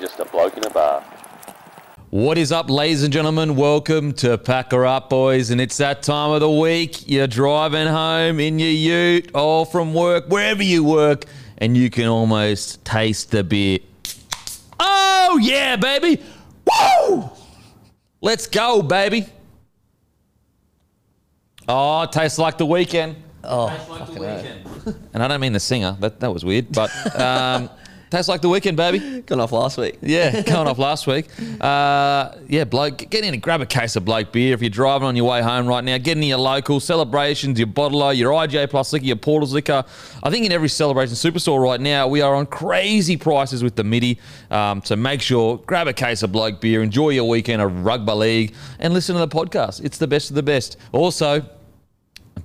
just a bloke in a bar. What is up, ladies and gentlemen? Welcome to Pack Her Up, boys. And it's that time of the week. You're driving home in your ute or from work, wherever you work, and you can almost taste the beer. Oh, yeah, baby. Woo! Let's go, baby. Oh, it tastes like the weekend. Oh, Tastes like the fucking hell. weekend. and I don't mean the singer. That, that was weird. But um, tastes like the weekend, baby. Gone off last week. Yeah, going off last week. Uh, yeah, bloke, get in and grab a case of bloke beer if you're driving on your way home right now. Get in your local celebrations, your bottler, your IGA Plus liquor, your Porters liquor. I think in every celebration superstore right now, we are on crazy prices with the MIDI. Um, so make sure, grab a case of bloke beer, enjoy your weekend of rugby league, and listen to the podcast. It's the best of the best. Also,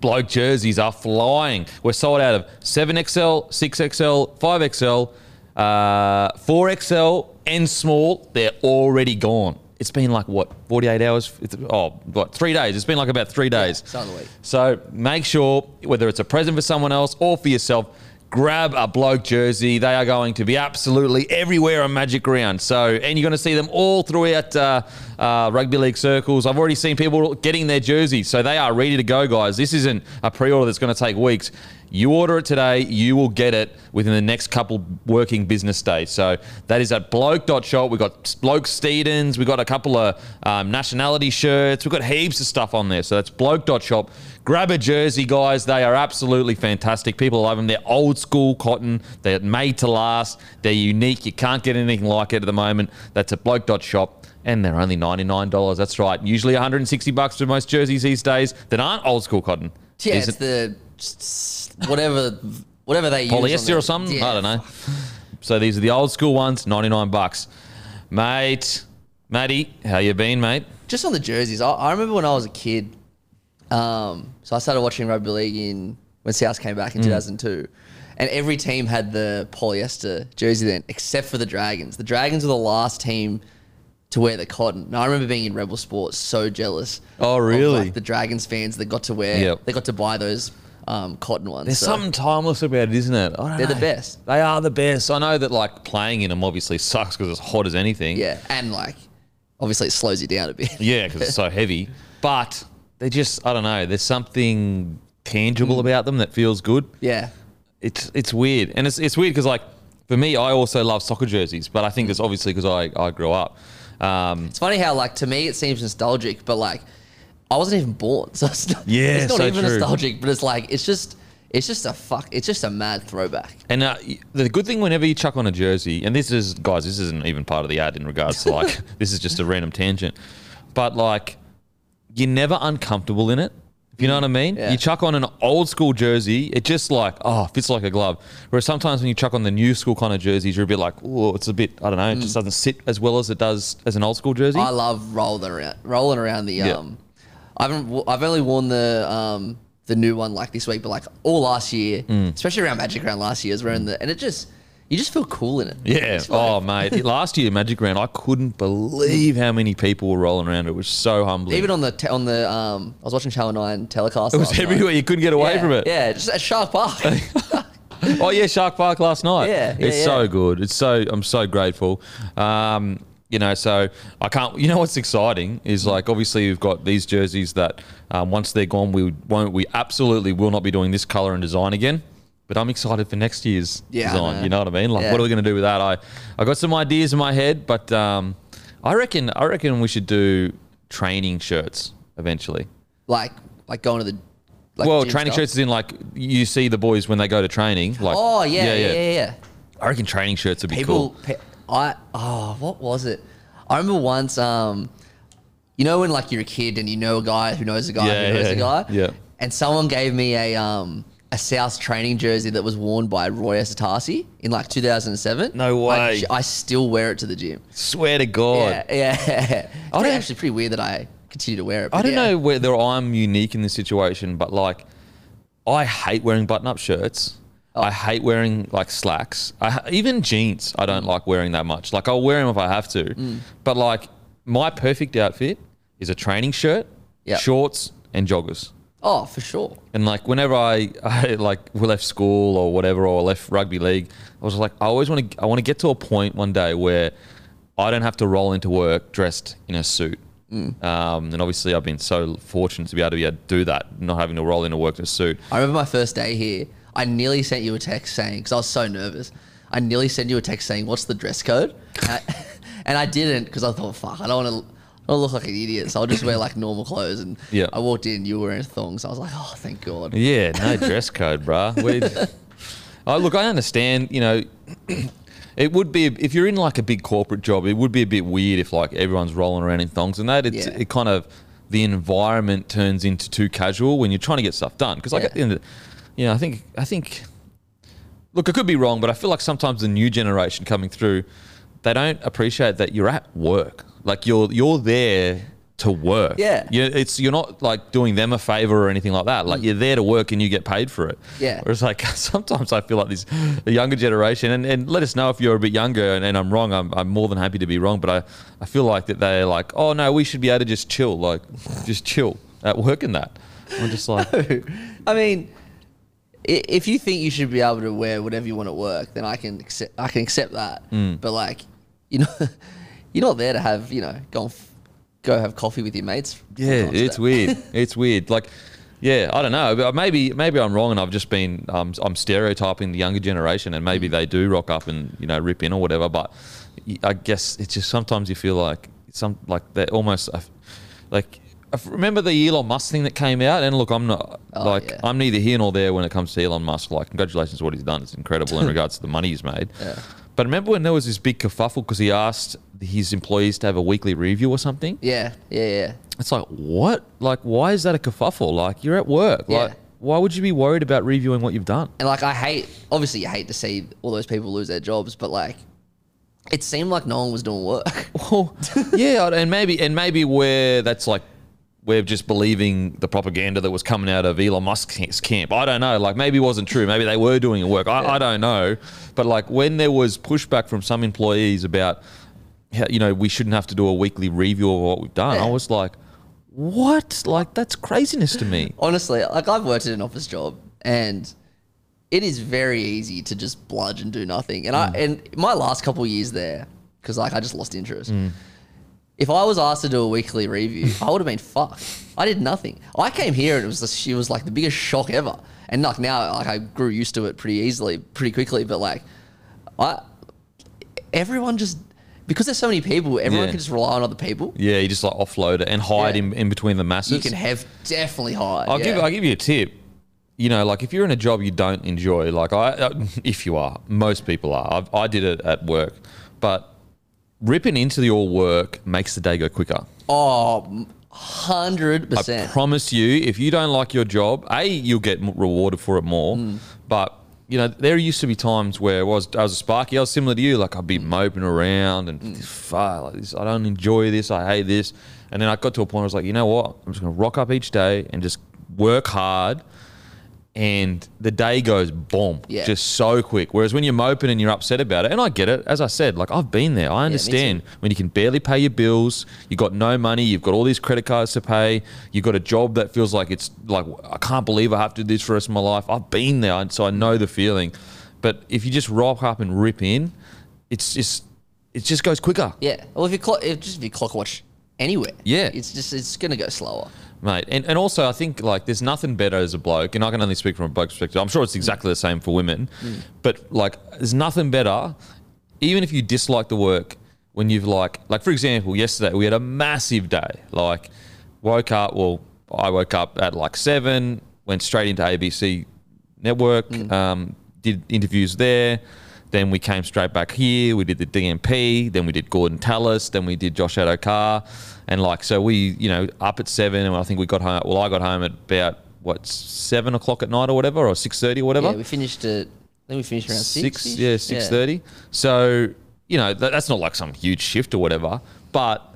bloke jerseys are flying. We're sold out of 7XL, 6XL, 5XL, uh, 4XL, and small. They're already gone. It's been like what, 48 hours? It's, oh, what, three days? It's been like about three days. start of the week. So make sure, whether it's a present for someone else or for yourself, grab a bloke jersey. They are going to be absolutely everywhere on Magic Round. So, and you're going to see them all throughout uh, uh, rugby league circles. I've already seen people getting their jerseys, so they are ready to go, guys. This isn't a pre-order that's going to take weeks. You order it today, you will get it within the next couple working business days. So that is at bloke.shop. We've got bloke Steedens, we've got a couple of um, nationality shirts, we've got heaps of stuff on there. So that's bloke.shop. Grab a jersey, guys. They are absolutely fantastic. People love them. They're old school cotton. They're made to last. They're unique. You can't get anything like it at the moment. That's at bloke.shop. And they're only $99. That's right. Usually 160 bucks for most jerseys these days that aren't old school cotton. Yeah, Is it's it the whatever whatever they use. polyester their- or something? Yeah. I don't know. So these are the old school ones, 99 bucks. Mate, Matty, how you been, mate? Just on the jerseys, I, I remember when I was a kid. Um, so I started watching rugby league in when South came back Mm. in 2002, and every team had the polyester jersey then, except for the Dragons. The Dragons were the last team to wear the cotton. Now I remember being in Rebel Sports, so jealous. Oh, of, really? like, the Dragons fans that got to wear, Yep. they got to buy those um, cotton ones. There's so- something timeless about it, isn't it? They're the best. They are the best. I know that like playing in them obviously sucks because it's hot as anything. Yeah, and like obviously it slows you down a bit. Yeah, because it's so heavy. But they just, I don't know. There's something tangible about them that feels good. yeah. It's it's weird, and it's it's weird because like for me, I also love soccer jerseys, but I think it's obviously because I I grew up. Um, It's funny how like to me it seems nostalgic, but like I wasn't even born, so it's not, Yeah, it's not so even true. nostalgic. But it's like it's just it's just a fuck. It's just a mad throwback. And uh, the good thing whenever you chuck on a jersey, and this is, guys, this isn't even part of the ad in regards to like, this is just a random tangent, but like, you're never uncomfortable in it. If you know what I mean? Yeah. You chuck on an old school jersey, it just like, oh, fits like a glove. Whereas sometimes when you chuck on the new school kind of jerseys, you're a bit like, oh, it's a bit, I don't know, it just doesn't sit as well as it does as an old school jersey. I love rolling around, rolling around the Yeah. um. I haven't. I've only worn the um the new one like this week, but like all last year, Mm. especially around Magic Round last year, I was wearing the and it just you just feel cool in it. Yeah. Oh, mate. Last year, Magic Round, I couldn't believe how many people were rolling around. It was so humbling. Even on the te- on the um, I was watching Channel Nine telecast. it was last night. everywhere. You couldn't get away yeah, from it. Yeah, just at Shark Park. Oh yeah, Shark Park last night. Yeah, yeah, it's yeah. so good. It's so I'm so grateful. Um, you know, so I can't. You know what's exciting is like obviously we've got these jerseys that um, once they're gone, we won't. We absolutely will not be doing this color and design again. But I'm excited for next year's Yeah, design. know. You know what I mean? Like, Yeah. what are we going to do with that? I I got some ideas in my head, but um, I reckon I reckon we should do training shirts eventually. like like going to the like well, training stuff. shirts is in like you see the boys when they go to training. Like, Oh yeah, yeah, yeah, yeah. I reckon training shirts would be People, cool. pe- I oh, what was it? I remember once, um, you know, when like you're a kid and you know a guy who knows a guy Yeah, who knows yeah, a guy, yeah. And someone gave me a um a South training jersey that was worn by Roy Asotasi in like 2007. No way. I still wear it to the gym. Swear to God. Yeah, yeah. it's pretty- actually pretty weird that I continue to wear it. I don't yeah. know whether I'm unique in this situation, but like, I hate wearing button-up shirts. Oh. I hate wearing like slacks. I, even jeans, I Mm. don't like wearing that much. Like, I'll wear them if I have to. But like, my perfect outfit is a training shirt, Yep. shorts, and joggers. Oh, for sure. And like whenever I, I like left school or whatever or left rugby league, I was like, I always want to, I want to get to a point one day where I don't have to roll into work dressed in a suit. Mm. Um, and obviously, I've been so fortunate to be able to, be able to do that, not having to roll into work in a suit. I remember my first day here. I nearly sent you a text saying because I was so nervous. I nearly sent you a text saying, "What's the dress code?" And I, and I didn't because I thought, "Fuck, I don't want to." I look like an idiot, so I'll just wear like normal clothes. And Yeah. I walked in, you were wearing thongs. I was like, oh, thank God. Yeah, no dress code, bruh. We, oh, look, I understand. You know, it would be if you're in like a big corporate job, it would be a bit weird if like everyone's rolling around in thongs and that. It's Yeah. it kind of the environment turns into too casual when you're trying to get stuff done. Because like Yeah. at the end, of, you know, I think I think. Look, I could be wrong, but I feel like sometimes the new generation coming through, they don't appreciate that you're at work. Like you're you're there to work. Yeah. You it's you're not like doing them a favor or anything like that. Like you're there to work and you get paid for it. Yeah. Whereas like sometimes I feel like this the younger generation and, and let us know if you're a bit younger and, and I'm wrong. I'm, I'm more than happy to be wrong, but I, I feel like that they're like, oh no, we should be able to just chill, like just chill at work and that. I'm just like I mean, if you think you should be able to wear whatever you want at work, then I can accept. I can accept that. Hmm. But like, you know, you're not there to have you know go and f- go have coffee with your mates. Yeah, it's weird. It's weird. Like, yeah, I don't know. But maybe maybe I'm wrong, and I've just been um, I'm stereotyping the younger generation, and maybe they do rock up and you know rip in or whatever. But I guess it's just sometimes you feel like some like they're almost uh, like. Remember the Elon Musk thing that came out, and look, I'm not Oh, like yeah. I'm neither here nor there when it comes to Elon Musk. Like, congratulations what he's done; it's incredible in regards to the money he's made. Yeah. But remember when there was this big kerfuffle because he asked his employees to have a weekly review or something? Yeah, yeah, yeah. It's like, what? Like, why is that a kerfuffle? Like, you're at work. Yeah. Like, why would you be worried about reviewing what you've done? And like, I hate. Obviously, you hate to see all those people lose their jobs, but like, it seemed like no one was doing work. Well, yeah, and maybe, and maybe where that's like, we're just believing the propaganda that was coming out of Elon Musk's camp. I don't know. Like, maybe it wasn't true. Maybe they were doing work. I, I don't know. But like, when there was pushback from some employees about, you know, we shouldn't have to do a weekly review of what we've done, I was like, what? Like, that's craziness to me. Honestly, like I've worked in an office job, and it is very easy to just bludge and do nothing. And I mm. and my last couple of years there, because like I just lost interest. Mm. If I was asked to do a weekly review, I would have been fucked. I did nothing. I came here and it was just, she was like the biggest shock ever. And like now, like I grew used to it pretty easily, pretty quickly. But like, I everyone just because there's so many people, everyone Yeah. can just rely on other people. Yeah, you just like offload it and hide Yeah. in, in between the masses. You can have definitely hide. I'll give I'll give you a tip. You know, like if you're in a job you don't enjoy, like I, uh, if you are, most people are. I've, I did it at work, but ripping into your work makes the day go quicker. Oh, hundred I percent. I promise you, if you don't like your job, a you'll get m- rewarded for it more. Hmm. But you know, there used to be times where I was I was a sparky. I was similar to you. Like I'd be Hmm. moping around and fuck, like this. I don't enjoy this. I hate this. And then I got to a point where I was like, you know what? I'm just gonna rock up each day and just work hard. And the day goes boom, Yeah. just so quick. Whereas when you're moping and you're upset about it, and I get it, as I said, like I've been there. I understand when you can barely pay your bills, you've got no money, you've got all these credit cards to pay, you've got a job that feels like it's like I can't believe I have to do this for the rest of my life. I've been there, so I know the feeling. But if you just rock up and rip in, it's just it just goes quicker. Yeah. Well, if you clock, if just if you clock watch anywhere, Yeah. it's just it's gonna go slower. Mate. And, and also, I think like there's nothing better as a bloke, and I can only speak from a bloke perspective. I'm sure it's exactly the same for women, but like there's nothing better, even if you dislike the work, when you've like like for example, yesterday we had a massive day. Like woke up, well, I woke up at like seven, went straight into ABC network, um, did interviews there. Then we came straight back here. We did the DMP. Then we did Gordon Tallis. Then we did Josh Addo-Carr. And like, so we, you know, up at seven, and I think we got home. Well, I got home at about what seven o'clock at night or whatever, or six thirty or whatever. Yeah, we finished at. Then we finished around six. six, yeah, six thirty. So you know, that, that's not like some huge shift or whatever, but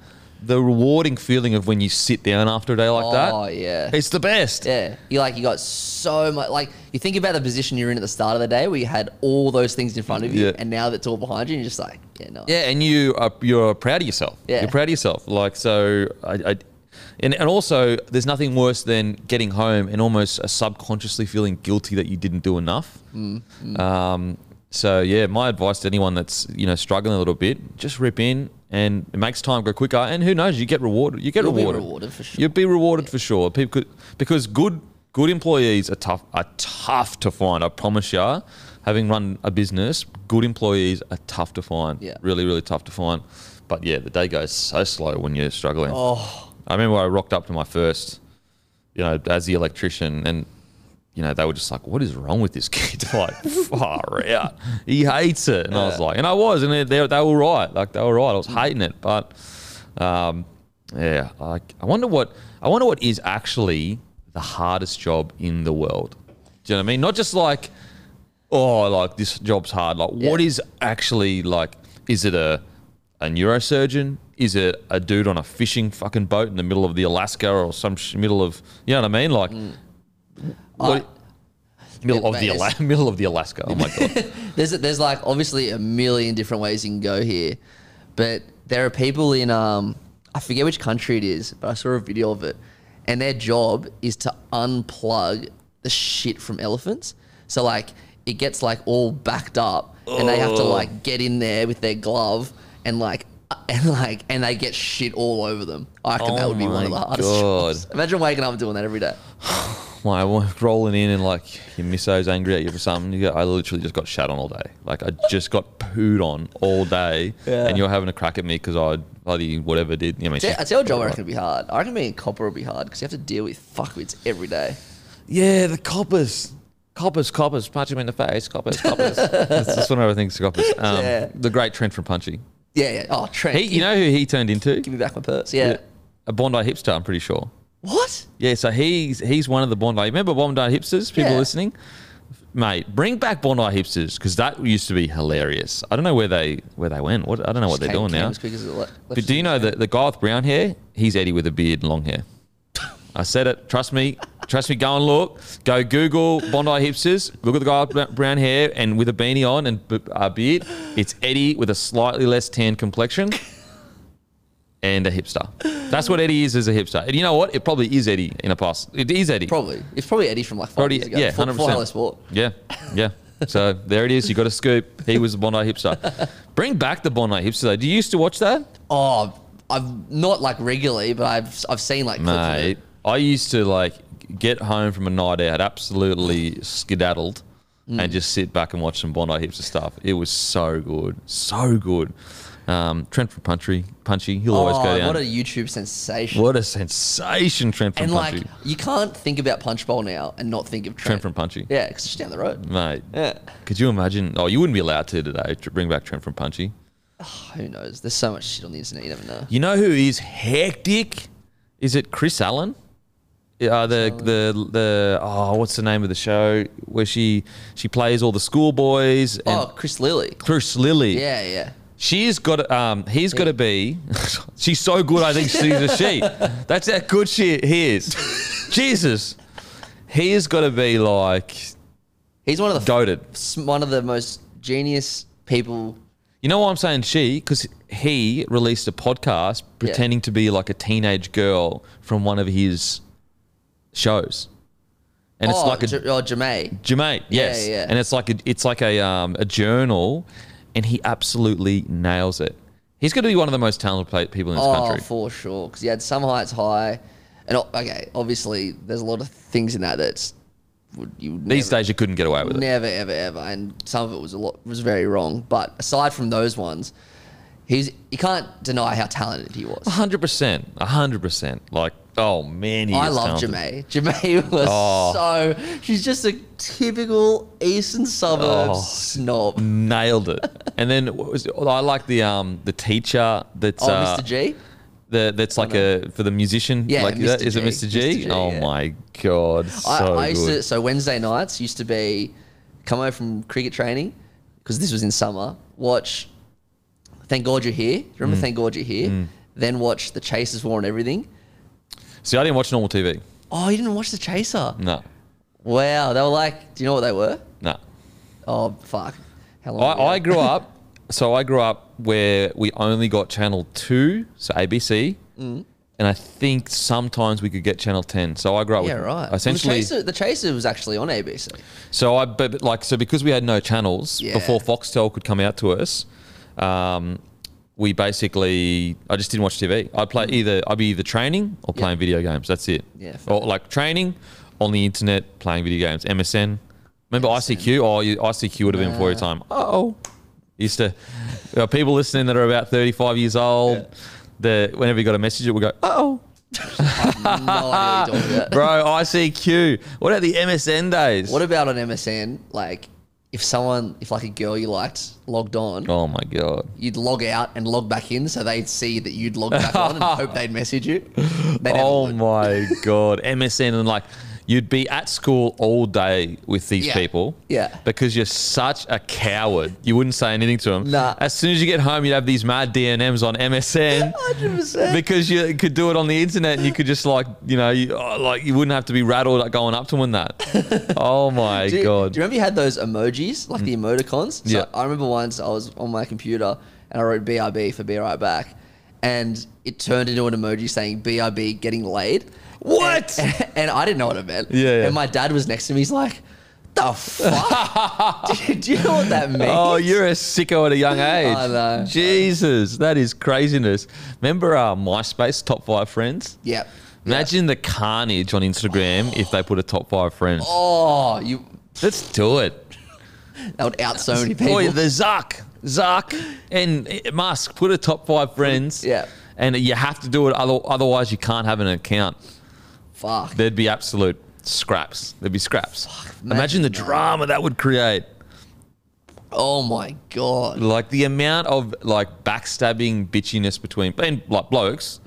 the rewarding feeling of when you sit down after a day like that, Oh yeah. it's the best. Yeah, you like you got so much. Like you think about the position you're in at the start of the day, where you had all those things in front of you, Yeah. and now that's all behind you, and you're just like, yeah, no. Yeah, and you are you're proud of yourself. Yeah. You're proud of yourself. Like so, I, I and, and also there's nothing worse than getting home and almost subconsciously feeling guilty that you didn't do enough. Um, so yeah, my advice to anyone that's you know struggling a little bit, just rip in and it makes time go quicker. And who knows, you get rewarded. You get You'll be rewarded. rewarded for sure. You'd be rewarded for sure. People could, because good good employees are tough are tough to find. I promise you. Having run a business, good employees are tough to find. Yeah. Really, really tough to find. But yeah, the day goes so slow when you're struggling. Oh, I remember I rocked up to my first, you know, as the electrician, and you know they were just like, "What is wrong with this kid?" like, far out. He hates it, and I was like, and I was, and they, they, they were right. Like they were right. I was hating it, but um, yeah, like I wonder what I wonder what is actually the hardest job in the world. Do you know what I mean? Not just like, oh, like this job's hard. Like, what Yeah. is actually like? Is it a a neurosurgeon? Is it a dude on a fishing fucking boat in the middle of the Alaska or some sh- middle of you know what I mean? Like, what, middle Yeah, of the Ala- middle of the Alaska. Oh my god! there's there's like obviously a million different ways you can go here, but there are people in um I forget which country it is, but I saw a video of it, and their job is to unplug the shit from elephants. So like it gets like all backed up, and they have to Oh. like get in there with their glove and like. And like, and they get shit all over them. I reckon Oh that would be one of the hardest God. jobs. Imagine waking up and doing that every day. like rolling in and like your misso's angry at you for something. You go, I literally just got shat on all day. Like I just got pooed on all day, Yeah. and you're having a crack at me because I bloody whatever did. You know, I mean, Tell- I tell I reckon would be hard. I reckon being a copper will be hard because you have to deal with fuckwits every day. Yeah, the coppers. Coppers, coppers, punch him in the face, coppers, coppers. That's just what I think coppers. Um, Yeah. The great Trent from Punchy. Yeah, yeah. Oh, Trent. He, you know who he turned into? give me back my purse. Yeah. A Bondi hipster, I'm pretty sure. What? Yeah, so he's he's one of the Bondi. Remember Bondi hipsters? People Yeah. listening, mate, bring back Bondi hipsters because that used to be hilarious. I don't know where they where they went. What I don't know what they're Came- doing came now. as quick as it le- But do you know that the guy with brown hair? He's Eddie with a beard and long hair. I said it. Trust me. Trust me. Go and look. Go Google Bondi hipsters. Look at the guy with brown hair and with a beanie on and b- uh, beard. It's Eddie with a slightly less tan complexion and a hipster. That's what Eddie is as a hipster. And you know what? It probably is Eddie in a past. It is Eddie. Probably. It's probably Eddie from like five Probably, years ago. yeah, hundred before Hello percent. Sport. Yeah, yeah. So there it is. You got a scoop. He was a Bondi hipster. Bring back the Bondi hipster. Though. Do you used to watch that? Oh, I've not like regularly, but I've I've seen like clips of Mate, it. I used to like get home from a night out, absolutely skedaddled, Mm. and just sit back and watch some Bondi hipster stuff. It was so good, so good. Um, Trent from Punchy, Punchy, he'll always oh, go down. what a YouTube sensation. What a sensation, Trent from Punchy. and Punchy. like you can't think about Punch Bowl now and not think of Trent. Trent from Punchy. Yeah, because it's just down the road. Mate, Yeah. could you imagine? Oh, you wouldn't be allowed to today to bring back Trent from Punchy. Who knows? There's so much shit on the internet. You never know. You know who is hectic? Is it Chris Allen? Uh, the the the oh, what's the name of the show where she she plays all the schoolboys and Oh, Chris Lilley. Chris Lilley. Yeah, yeah. She's got um he's got to be she's so good I think she's a she. That's how good she he is. Jesus. He has got to be like He's one of the goaded. one of the most genius people. You know why I'm saying she? Because he released a podcast pretending to be like a teenage girl from one of his shows, and it's oh, like a J- oh, Ja'mie. Ja'mie, yes, yeah. and it's like a, it's like a um, a journal, and he absolutely nails it. He's going to be one of the most talented people in this Oh, country. for sure. Because he had some heights high, and okay, obviously there's a lot of things in that that's would you would These never, days, you couldn't get away with it. never ever ever, and some of it was a lot was very wrong. But aside from those ones, he's you can't deny how talented he was. hundred percent, hundred percent. Like, oh man, he I is love talented. Ja'mie was Oh. so she's just a typical eastern suburbs Oh. snob. Nailed it. and then what was? I like the um the teacher that's Oh, uh, Mr. G. The, that's like a for the musician. Yeah, like Mr. that. Is it G. Mr. G? Mr. G, oh yeah. my god, I, I used good. to so Wednesday nights used to be come home from cricket training because this was in summer. Watch Thank God You're Here. You Mm. remember Thank God You're Here? Then watch The Chasers War and everything. See, I didn't watch normal TV. Oh, you didn't watch The Chaser? No, Wow, they were like, do you know what they were? no. Oh fuck, how long? I. I grew up. So I grew up where we only got channel two, so ABC, Mm. and I think sometimes we could get channel ten. So I grew up yeah, with right. essentially. the Chaser, the Chaser was actually on ABC. So I, but but, like, so because we had no channels Yeah. before Foxtel could come out to us, um, we basically I just didn't watch TV. I'd play either I'd be either training or playing video games. That's it. Yeah, fair. Or like training on the internet, playing video games. MSN. Remember ICQ? Oh, you, ICQ would have been before your time. Oh, used to. There are people listening that are about 35 years old. The whenever you got a message, it would go, oh, no idea what you're talking about. bro, ICQ. What about the MSN days? What about on MSN? Like, if someone, if like a girl you liked logged on, oh my god. you'd log out and log back in so they'd see that you'd log back on and hope they'd message you. They never Oh would. my god, MSN and like you'd be at school all day with these Yeah. people. Yeah. Because you're such a coward. You wouldn't say anything to them. Nah. As soon as you get home, you'd have these mad DNMs on MSN. 100%. Because you could do it on the internet and you could just like, you know, you, oh, like you wouldn't have to be rattled at going up to them and that. Oh my Do god. do you remember you had those emojis, like the mm. emoticons? So Yeah. I remember once I was on my computer and I wrote BRB for Be Right Back, and it turned into an emoji saying BRB getting laid. What? And, and I didn't know what it meant. Yeah, yeah. And my dad was next to me. He's like, "The fuck? do, you- do you know what that means?" Oh, you're a sicko at a young age. I know. Jesus, that is craziness. Remember uh, MySpace top five friends? Yep. Imagine the carnage on Instagram if they put a top five friends. Oh, you. Let's do it. That would out so many people. Boy, the Zuck, Zuck, and Musk put a top five friends. Yeah. And you have to do it, otherwise you can't have an account. Fuck. There'd be absolute scraps. There'd be scraps. Imagine, imagine the that. drama that would create. Oh my god. Like the amount of like backstabbing bitchiness between and like blokes.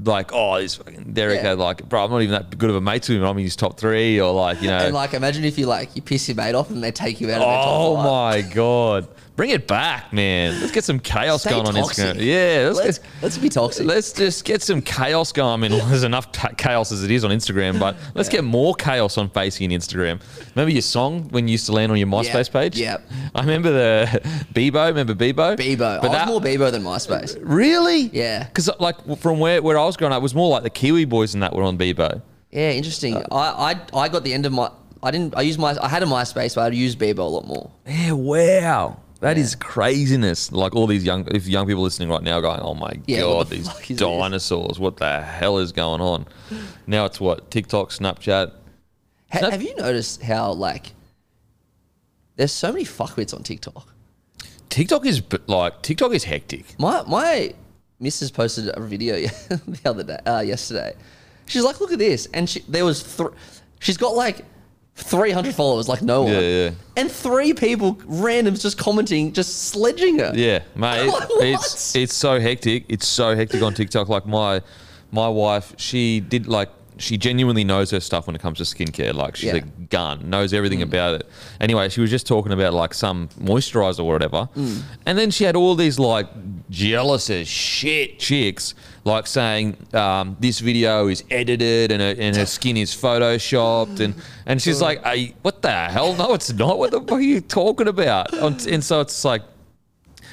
Like, oh, this fucking Derek Mm. Yeah. had like, bro, I'm not even that good of a mate to him. I'm in his top three, or like, you know. And like, imagine if you like you piss your mate off and they take you out of their top Oh my god! Bring it back, man. Let's get some chaos Stay going on. Instagram. Yeah, let's, Let's get, let's be toxic. let's just get some chaos going. I mean, there's enough chaos as it is on Instagram, but let's get more chaos on Facey and Instagram. Remember your song when you used to land on your MySpace page? yep. I remember the Bebo. Remember Bebo? Bebo. But I that was more Bebo than MySpace. really? Yeah. Because like from where where I was growing up, it was more like the Kiwi boys and that were on Bebo. Yeah, interesting. Uh, I, I I got the end of my. I didn't. I used my. I had a MySpace, but I'd use Bebo a lot more. Yeah, wow. That is craziness. Like all these young, if young people listening right now going, oh my Yeah, God, the these is this?" dinosaurs, what the hell is going on? Now it's what? TikTok, Snapchat. Ha- Snap- have you noticed how like there's so many fuckwits on TikTok? TikTok is like, TikTok is hectic. My my missus posted a video the other day, uh, yesterday. She's like, "Look at this," and she there was thr she's got like 300 followers, like no one, Yeah, yeah. and three people, randoms, just commenting, just sledging her. Yeah, mate. Like, it's it's so hectic. It's so hectic on TikTok. Like my my wife, she did like she genuinely knows her stuff when it comes to skincare. Like she's Yeah. a gun, knows everything mm. about it. Anyway, she was just talking about like some moisturizer or whatever, mm. and then she had all these like jealous as shit chicks like saying um, this video is edited and her, and her skin is photoshopped and and she's like, hey, what the hell? No, it's not. What the fuck are you talking about? And so it's like.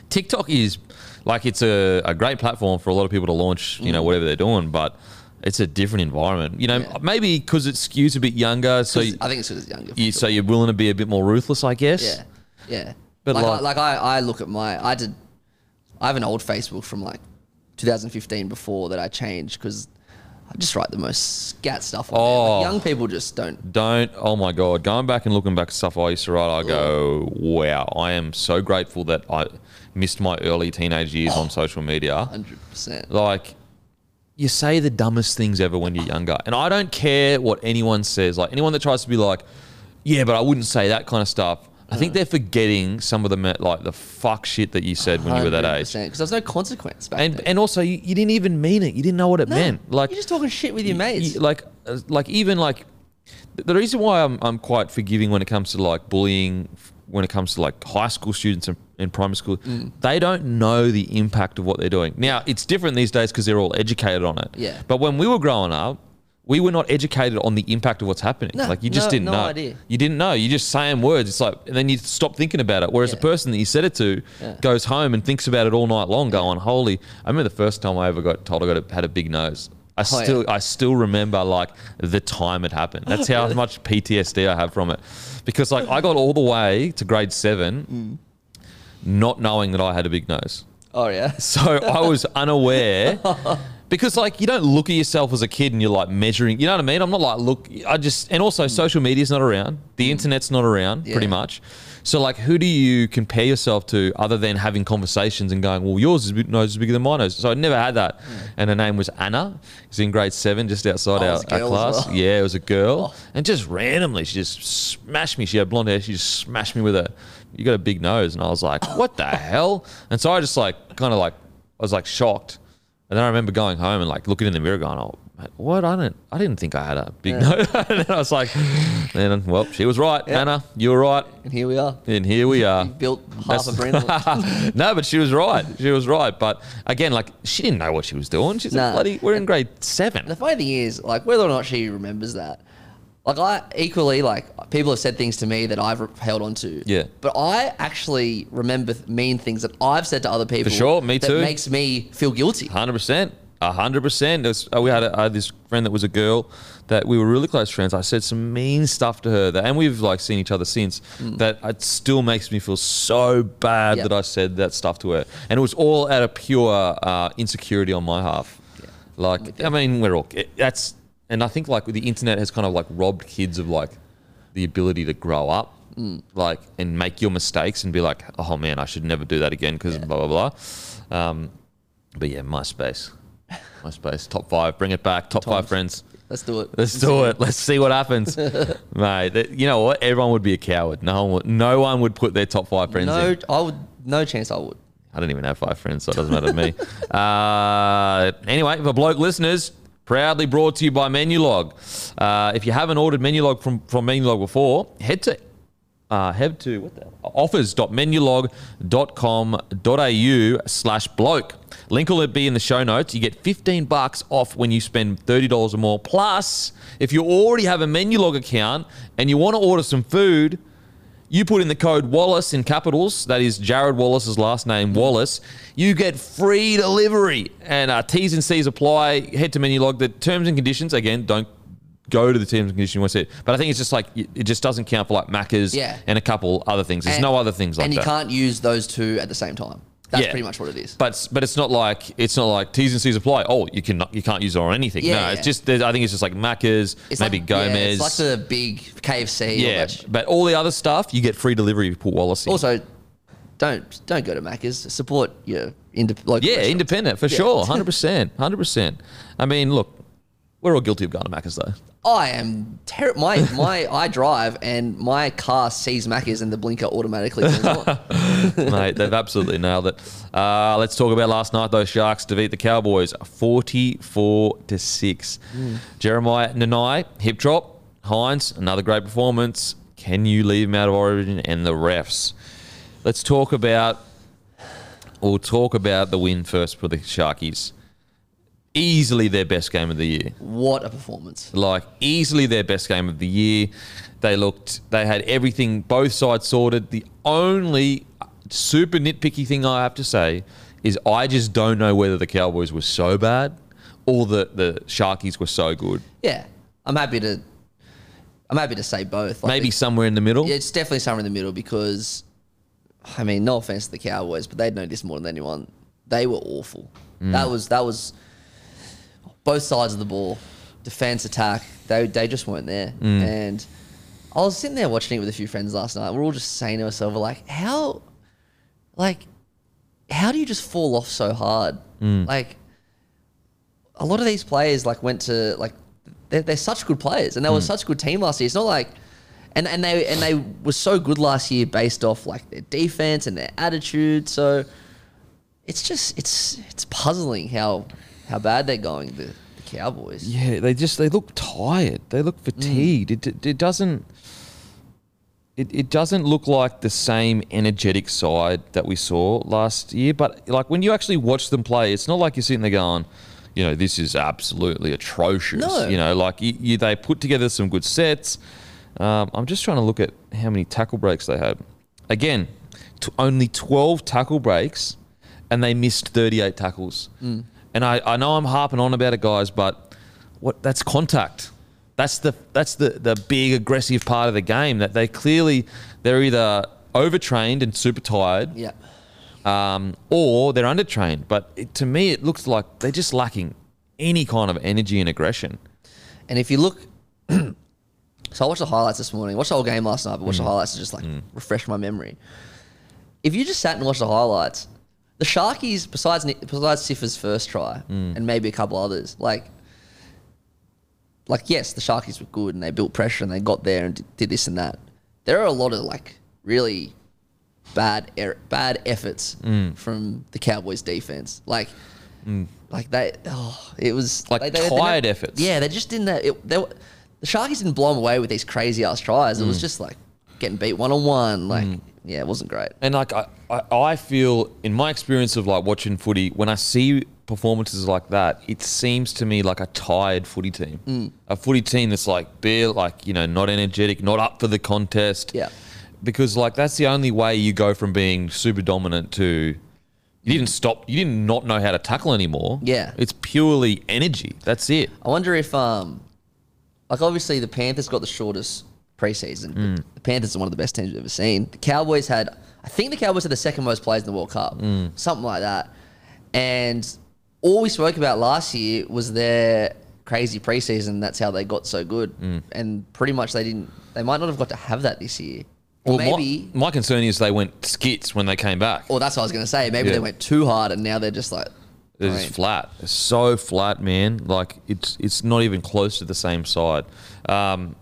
TikTok is like it's a, a great platform for a lot of people to launch, you know, Mm. whatever they're doing, but it's a different environment. You know, Yeah. maybe because it skews a bit younger, so you, I think it's because it's younger. You, sure. So you're willing to be a bit more ruthless, I guess. Yeah, yeah. But like, like- I, like I, I look at my, I did, I have an old Facebook from like 2015 before that I changed because I just write the most scat stuff on. Oh. Like, young people just don't. Don't. Oh my god, going back and looking back at stuff I used to write, I go, wow, I am so grateful that I missed my early teenage years on oh. social media. 100%. like you say the dumbest things ever when you're younger and i don't care what anyone says like anyone that tries to be like yeah but i wouldn't say that kind of stuff i think they're forgetting some of the like the fuck shit that you said when you were that age Because there's no consequence back and then. and also you, you didn't even mean it you didn't know what it No, meant like you're just talking shit with your mates. y- like uh, like even like the reason why I'm, I'm quite forgiving when it comes to like bullying f- when it comes to like high school students and in primary school Mm. they don't know the impact of what they're doing now it's different these days because they're all educated on it Yeah. but when we were growing up we were not educated on the impact of what's happening No, like you just no- didn't no know idea. you didn't know you just saying words it's like and then you stop thinking about it whereas the person that you said it to Yeah. goes home and thinks about it all night long going holy i remember the first time i ever got told i got a, had a big nose I Oh, yeah. still I still remember like the time it happened. That's how much PTSD I have from it. Because like I got all the way to grade seven Mm. not knowing that I had a big nose. Oh yeah. So I was unaware. Because like you don't look at yourself as a kid and you're like measuring, you know what I mean? I'm not like look. I just and also social media's not around, the internet's not around, pretty much. So like, who do you compare yourself to other than having conversations and going, well, yours is big- nose is bigger than my nose. So I never had that. And her name was Anna. She's in grade seven, just outside Oh, our, our class. well. Yeah, it was a girl, Oh. and just randomly, she just smashed me. She had blonde hair. She just smashed me with a. You got a big nose, and I was like, what the hell? And so I just like kind of like I was like shocked. And then I remember going home and like looking in the mirror, going, "Oh, mate, what? I didn't, I didn't think I had a big nose." and then I was like, "Then, well, she was right, Yeah. Anna. You were right, And here we are. and here we are." Built half a That's- brand. no, but she was right. She was right. But again, like she didn't know what she was doing. She's Nah. like, bloody, we're in grade seven. The funny thing is, like, whether or not she remembers that, like, I equally, like, people have said things to me that I've held on to. Yeah. But I actually remember mean things that I've said to other people. For sure, me that too. makes me feel guilty. Hundred percent, hundred percent. We had a, I had this friend that was a girl that we were really close friends. I said some mean stuff to her, that, and we've like seen each other since. That it still makes me feel so bad Mm. Yep. that I said that stuff to her, and it was all out of pure uh, insecurity on my half. Like, I mean, we're all it, that's, and I think like the internet has kind of like robbed kids of like the ability to grow up. Mm. Like and make your mistakes and be like, oh man, I should never do that again because blah blah blah. Um, but yeah, MySpace. MySpace. Top five. Bring it back. Top five friends. Let's do it. Let's do it. Let's see what happens. Mate, you know what? Everyone would be a coward. No one would, no one would put their top five friends No, in. I would. No chance I would. I don't even have five friends, so it doesn't matter to me. Uh, anyway, for bloke listeners, proudly brought to you by Menulog. Uh, if you haven't ordered Menulog from, from Menulog before, head to uh, head to what the offers.menulog.com.au slash bloke. Link will be in the show notes. You get 15 bucks off when you spend $30 or more. Plus, if you already have a Menulog account and you want to order some food, you put in the code Wallace in capitals, that is Jarrod Wallace's last name, Wallace, you get free delivery. And uh, T's and C's apply. Head to Menulog. The terms and conditions, again, don't go to the terms and conditions you want to see it. But I think it's just like, it just doesn't count for like Macca's Yeah. and a couple other things. There's And- no other things like that. and you that. can't use those two at the same time. That's Yeah. pretty much what it is. But but it's not like it's not like T's and C's apply. Oh, you can you can't use it on anything. Yeah, no, yeah. it's just I think it's just like Macca's, It's maybe like, yeah, Gomez. it's like the big KFC. yeah, but all the other stuff you get free delivery if you put Wallace in. Also, don't don't go to Macca's. Support your indep- local Yeah, independent for sure, hundred percent, hundred percent. I mean, look, we're all guilty of going to Macca's though. I am terrible. My my I drive and my car sees Macca's and the blinker automatically on. Mate, they've absolutely nailed it. Uh, let's talk about last night. Those Sharks defeat the Cowboys, forty-four to six. Jeremiah Nanai hip drop. Hynes another great performance. Can you leave him out of Origin and the refs? Let's talk about. We'll talk about the win first for the Sharkies. Easily their best game of the year. What a performance! like easily their best game of the year. They looked, they had everything, both sides sorted. The only super nitpicky thing I have to say is I just don't know whether the Cowboys were so bad or the, the Sharkies were so good. Yeah, I'm happy to. I'm happy to say both. Like, Maybe somewhere in the middle. Yeah, it's definitely somewhere in the middle because, I mean, no offense to the Cowboys, but they'd know this more than anyone. They were awful. Mm. That was that was both sides of the ball, defense, attack. They they just weren't there. Mm. And I was sitting there watching it with a few friends last night. We're all just saying to ourselves, like, how, like, how do you just fall off so hard? Mm. Like, a lot of these players like went to like they're, they're such good players and they were such a good team last year. It's not like and and they and they were so good last year based off like their defense and their attitude. So it's just it's it's puzzling how how bad they're going the, the Cowboys. Yeah, they just they look tired. They look fatigued. It, it it doesn't it, it doesn't look like the same energetic side that we saw last year. But like when you actually watch them play, it's not like you're sitting there going, you know, this is absolutely atrocious. No. You know, like you, you, they put together some good sets. Um, I'm just trying to look at how many tackle breaks they had. Again, t- only 12 tackle breaks, and they missed 38 tackles. And I, I know I'm harping on about it, guys, but what that's contact. That's the that's the the big aggressive part of the game that they clearly they're either overtrained and super tired, Yeah. um, or they're undertrained. But it, to me, it looks like they're just lacking any kind of energy and aggression. And if you look, so I watched the highlights this morning. Watched the whole game last night, but watched the highlights to just like refresh my memory. If you just sat and watched the highlights, the Sharkies, besides besides Sifa's first try mm. and maybe a couple others, like, like yes, the Sharkies were good and they built pressure and they got there and did, this and that. There are a lot of like really bad er- bad efforts mm. from the Cowboys defense, like. Mm. Like they, oh, it was Like they- they- they tired never- efforts. Yeah, they just didn't. It, they, were- the Sharkies didn't blow them away with these crazy ass tries. It was just like getting beat one on one. Like, yeah, it wasn't great. And like I, I, I feel in my experience of like watching footy, when I see performances like that, it seems to me like a tired footy team. A footy team that's like bare, like, you know, not energetic, not up for the contest. Yeah. Because like that's the only way you go from being super dominant to you didn't stop you didn't not know how to tackle anymore. Yeah. It's purely energy. That's it. I wonder if, um, like, obviously the Panthers got the shortest preseason. but The Panthers are one of the best teams we've ever seen. The Cowboys had, I think the Cowboys had the second most players in the World Cup, mm. something like that. And all we spoke about last year was their crazy preseason. That's how they got so good. Mm. And pretty much they didn't, they might not have got to have that this year. Well, maybe, my, my concern is they went skits when they came back. or that's what I was going to say. Maybe Yeah. they went too hard and now they're just like, They're I mean, flat. They're so flat, man. Like it's it's not even close to the same side. Um,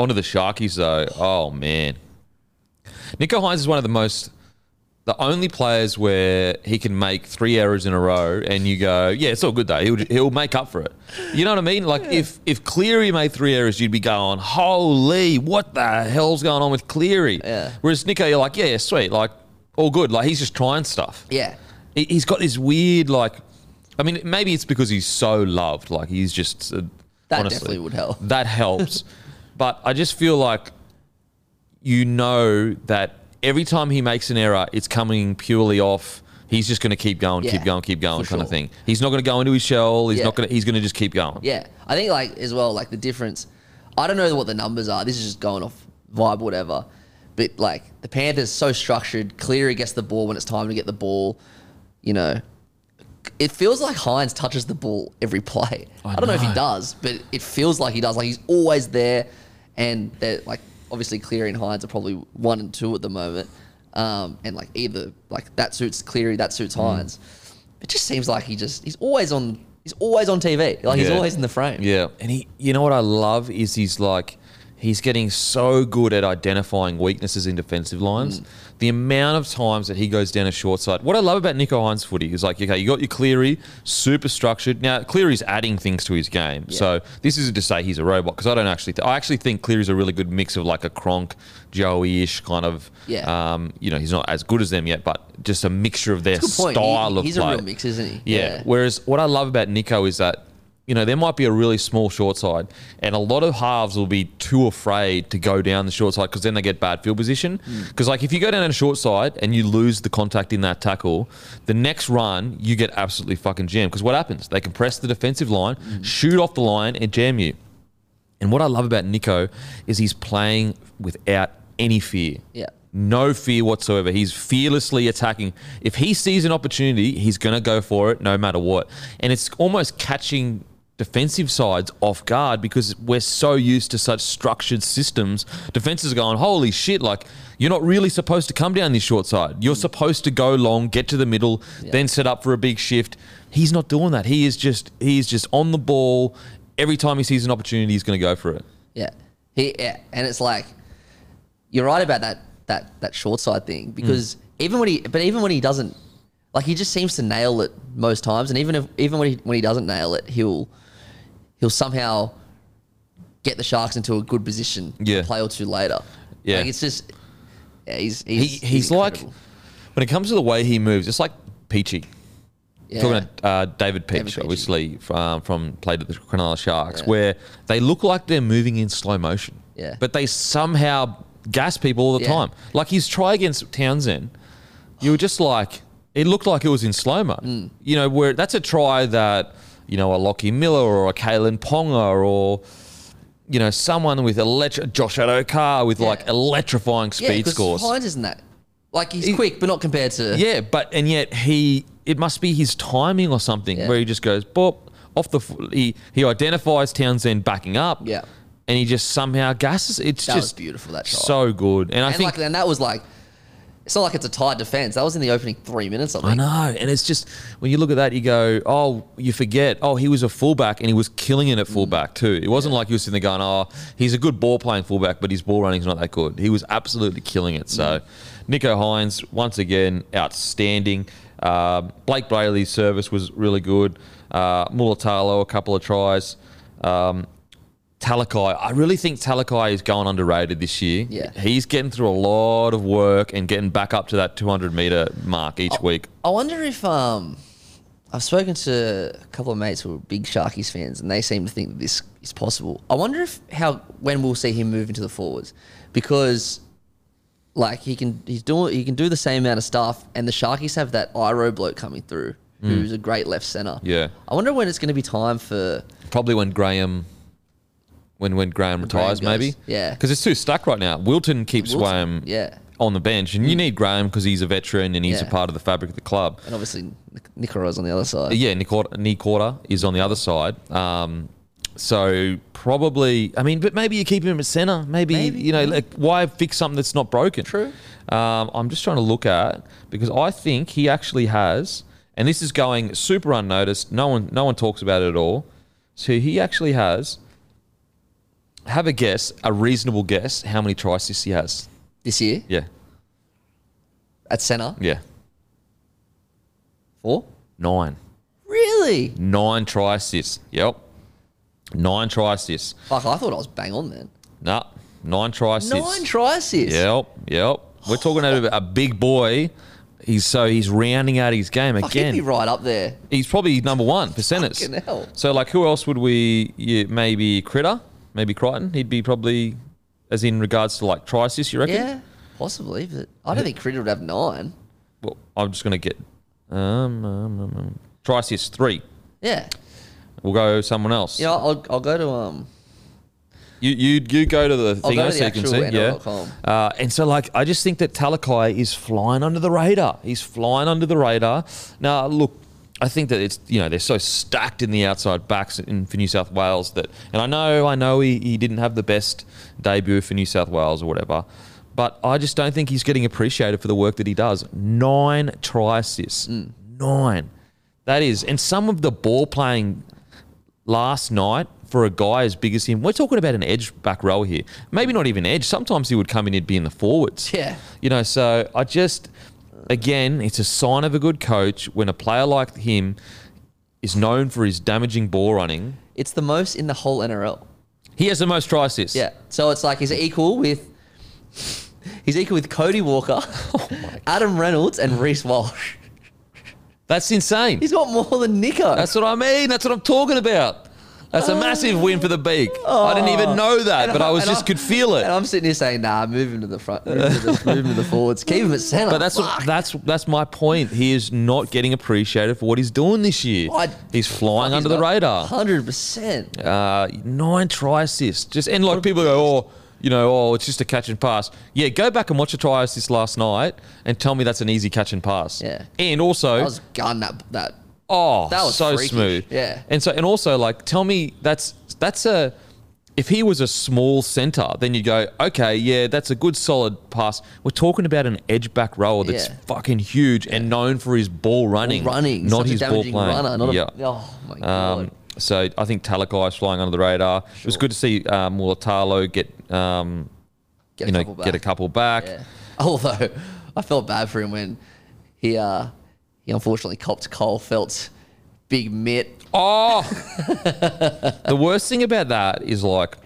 onto the Sharkies though. Oh man, Nicho Hynes is one of the most, the only players where he can make three errors in a row, and you go, yeah, it's all good though. He'll he'll make up for it. You know what I mean? Like if if Cleary made three errors, you'd be going, holy, what the hell's going on with Cleary? Yeah. Whereas Nicho, you're like, yeah, yeah, sweet, like all good. Like he's just trying stuff yeah. he- he's got this weird like i mean maybe it's because he's so loved like he's just uh, That honestly, definitely would help. that helps but i just feel like you know that every time he makes an error it's coming purely off he's just going to keep going Yeah, keep going keep going kind of thing he's not going to go into his shell he's Yeah. not going to he's going to just keep going Yeah, I think like as well, like the difference. I don't know what the numbers are. This is just going off vibe, whatever. But like the Panthers, so structured. Cleary gets the ball when it's time to get the ball. You know, it feels like Hynes touches the ball every play. I, I don't know. if he does, but it feels like he does. Like he's always there, and they're like obviously Cleary and Hynes are probably one and two at the moment. Um, and like either like that suits Cleary, that suits Mm. Hynes. It just seems like he just he's always on he's always on TV. Like he's always in the frame. Yeah, and he, you know what I love is he's like, he's getting so good at identifying weaknesses in defensive lines. The amount of times that he goes down a short side. What I love about Nicho Hynes' footy is like, okay, you got your Cleary, super structured. Now Cleary's adding things to his game, so this isn't to say he's a robot because I don't actually. Th- I actually think Cleary's a really good mix of like a Cronk, Joey-ish kind of. Yeah. Um, you know, he's not as good as them yet, but just a mixture of their style He- of he's play. a real mix, isn't he? Yeah. Whereas what I love about Nicho is that, you know, there might be a really small short side, and a lot of halves will be too afraid to go down the short side because then they get bad field position. Hmm. Because, like, if you go down a short side and you lose the contact in that tackle, the next run, you get absolutely fucking jammed. Because what happens? They compress the defensive line, hmm. shoot off the line, and jam you. And what I love about Nicho is he's playing without any fear. Yeah. No fear whatsoever. He's fearlessly attacking. If he sees an opportunity, he's going to go for it no matter what. And it's almost catching defensive sides off guard because we're so used to such structured systems. Defenses are going, holy shit, like you're not really supposed to come down this short side. You're hmm. supposed to go long, get to the middle, then set up for a big shift. He's not doing that. He is just he is just on the ball. Every time he sees an opportunity, he's going to go for it. Yeah. He yeah. and it's like you're right about that that that short side thing hmm. because even when he but even when he doesn't like he just seems to nail it most times and even if even when he when he doesn't nail it he'll he'll somehow get the Sharks into a good position Yeah. a play or two later. Yeah. Like it's just yeah, he's He, he's, he's, like when it comes to the way he moves, it's like Peachy. yeah. Talking about uh, David Peachey, David obviously from, from played at the Cronulla Sharks, Yeah. where they look like they're moving in slow motion. Yeah. But they somehow gas people all the Yeah. time. Like his try against Townsend, you were just like it looked like it was in slow mo. Mm. You know, where that's a try that you know a Lockie Miller or a Kalyn Ponga or. You know, someone with electri- Josh Addo-Carr with like Yeah. electrifying yeah, speed 'cause scores. Hynes isn't that Like he's He- quick, but not compared to. Yeah, but and yet he it must be his timing or something Yeah. where he just goes bop off the he he identifies Townsend backing up. Yeah. And he just somehow gasses. It's That just beautiful, that try. So good. And I think like, and that was like, it's not like it's a tight defense. That was in the opening three minutes. I I know, and it's just when you look at that, you go, "Oh, you forget. Oh, he was a fullback, and he was killing it at Mm. fullback too. It wasn't like he was sitting there going, "Oh, he's a good ball playing fullback, but his ball running's not that good." He was absolutely killing it. So, Mm. Nicho Hynes once again outstanding. Um Blayke Brailey's service was really good. Uh, Mulitalo a couple of tries. Um, Talakai, I really think Talakai is going underrated this year. Yeah. He's getting through a lot of work and getting back up to that 200 meter mark each week. I wonder if um, I've spoken to a couple of mates who are big Sharkies fans, and they seem to think that this is possible. I wonder if how when we'll see him move into the forwards, because like he can he's doing he can do the same amount of stuff, and the Sharkies have that Iro bloke coming through, who's a great left center. Mm. Yeah. I wonder when it's going to be time for Probably when Graham, when when Graham retires, Graham maybe. Yeah. because it's too stuck right now. Wilton keeps Wilson, Graham yeah. on the bench, and you need Graham because he's a veteran and he's a part of the fabric of the club. and obviously Nic- Nikora's on the other side. Yeah, Nikora is on the other side. Um, so probably, I mean, but maybe you keep him at centre. Maybe, Maybe, you know, like why fix something that's not broken? True. Um, I'm just trying to look at because I think he actually has, and this is going super unnoticed. No one, no one talks about it at all. So he actually has. Have a guess, a reasonable guess, how many try assists he has? This year Yeah, at center yeah, four. nine, Really? nine try assists. Yep, nine try assists. Fuck, I thought I was bang on then. Nah, nine try assists. Nine try assists. Yep, yep. We're talking about a big boy. He's so he's rounding out his game Fuck, he'd be again. right up there. He's probably number one for centers. So like, who else would we? Yeah, maybe Critter, maybe Crichton. He'd be probably, as in regards to like try assists. You reckon? Yeah, possibly, but I don't think Critter would have nine. Well, I'm just gonna get um, um, um, um try assists three. Yeah. We'll go someone else. Yeah, I'll, I'll go to um. You you you go to the I'll thing go to so the you can actual see, yeah. Uh, and so like I just think that Talakai is flying under the radar. He's flying under the radar. Now look, I think that it's you know they're so stacked in the outside backs in for New South Wales that, and I know I know he, he didn't have the best debut for New South Wales or whatever. But I just don't think he's getting appreciated for the work that he does. Nine try assists. Mm. Nine. That is, and some of the ball playing last night for a guy as big as him. We're talking about an edge back row here. Maybe not even edge. Sometimes he would come in he'd be in the forwards. Yeah. You know, so I just, again, it's a sign of a good coach when a player like him is known for his damaging ball running. It's the most in the whole NRL. He has the most try assists. Yeah. So it's like he's equal with. He's equal with Cody Walker, Oh Adam Reynolds, and Reece Walsh. That's insane. He's got more than Nicho. That's what I mean. That's what I'm talking about. That's a massive win for the beak. I didn't even know that, And but I was and just could feel it. And I'm sitting here saying, "Nah, move him to the front, move him to the, move him to the forwards, keep him at centre." But that's what, that's that's my point. He is not getting appreciated for what he's doing this year. I- he's flying under the radar. Hundred percent. Uh, nine try assists. Just and like people go, oh, you know, oh, it's just a catch and pass. Yeah, go back and watch a try assist last night and tell me that's an easy catch and pass. Yeah. And also, I was gun that that. Oh, that was so freakish. smooth. Yeah. And so and also like tell me that's that's a. If he was a small centre, then you go, okay, yeah, that's a good solid pass. We're talking about an edge back rower that's Yeah. fucking huge and known for his ball running, running, not his a ball playing. runner. Not yeah. a, oh my god. Um, so I think Talakai is flying under the radar. It was good to see um, Mulitalo get um, get you know a couple back. get a couple back. Yeah. Although I felt bad for him when he uh he unfortunately copped Cole Felt's big mitt. Oh, the worst thing about that is like,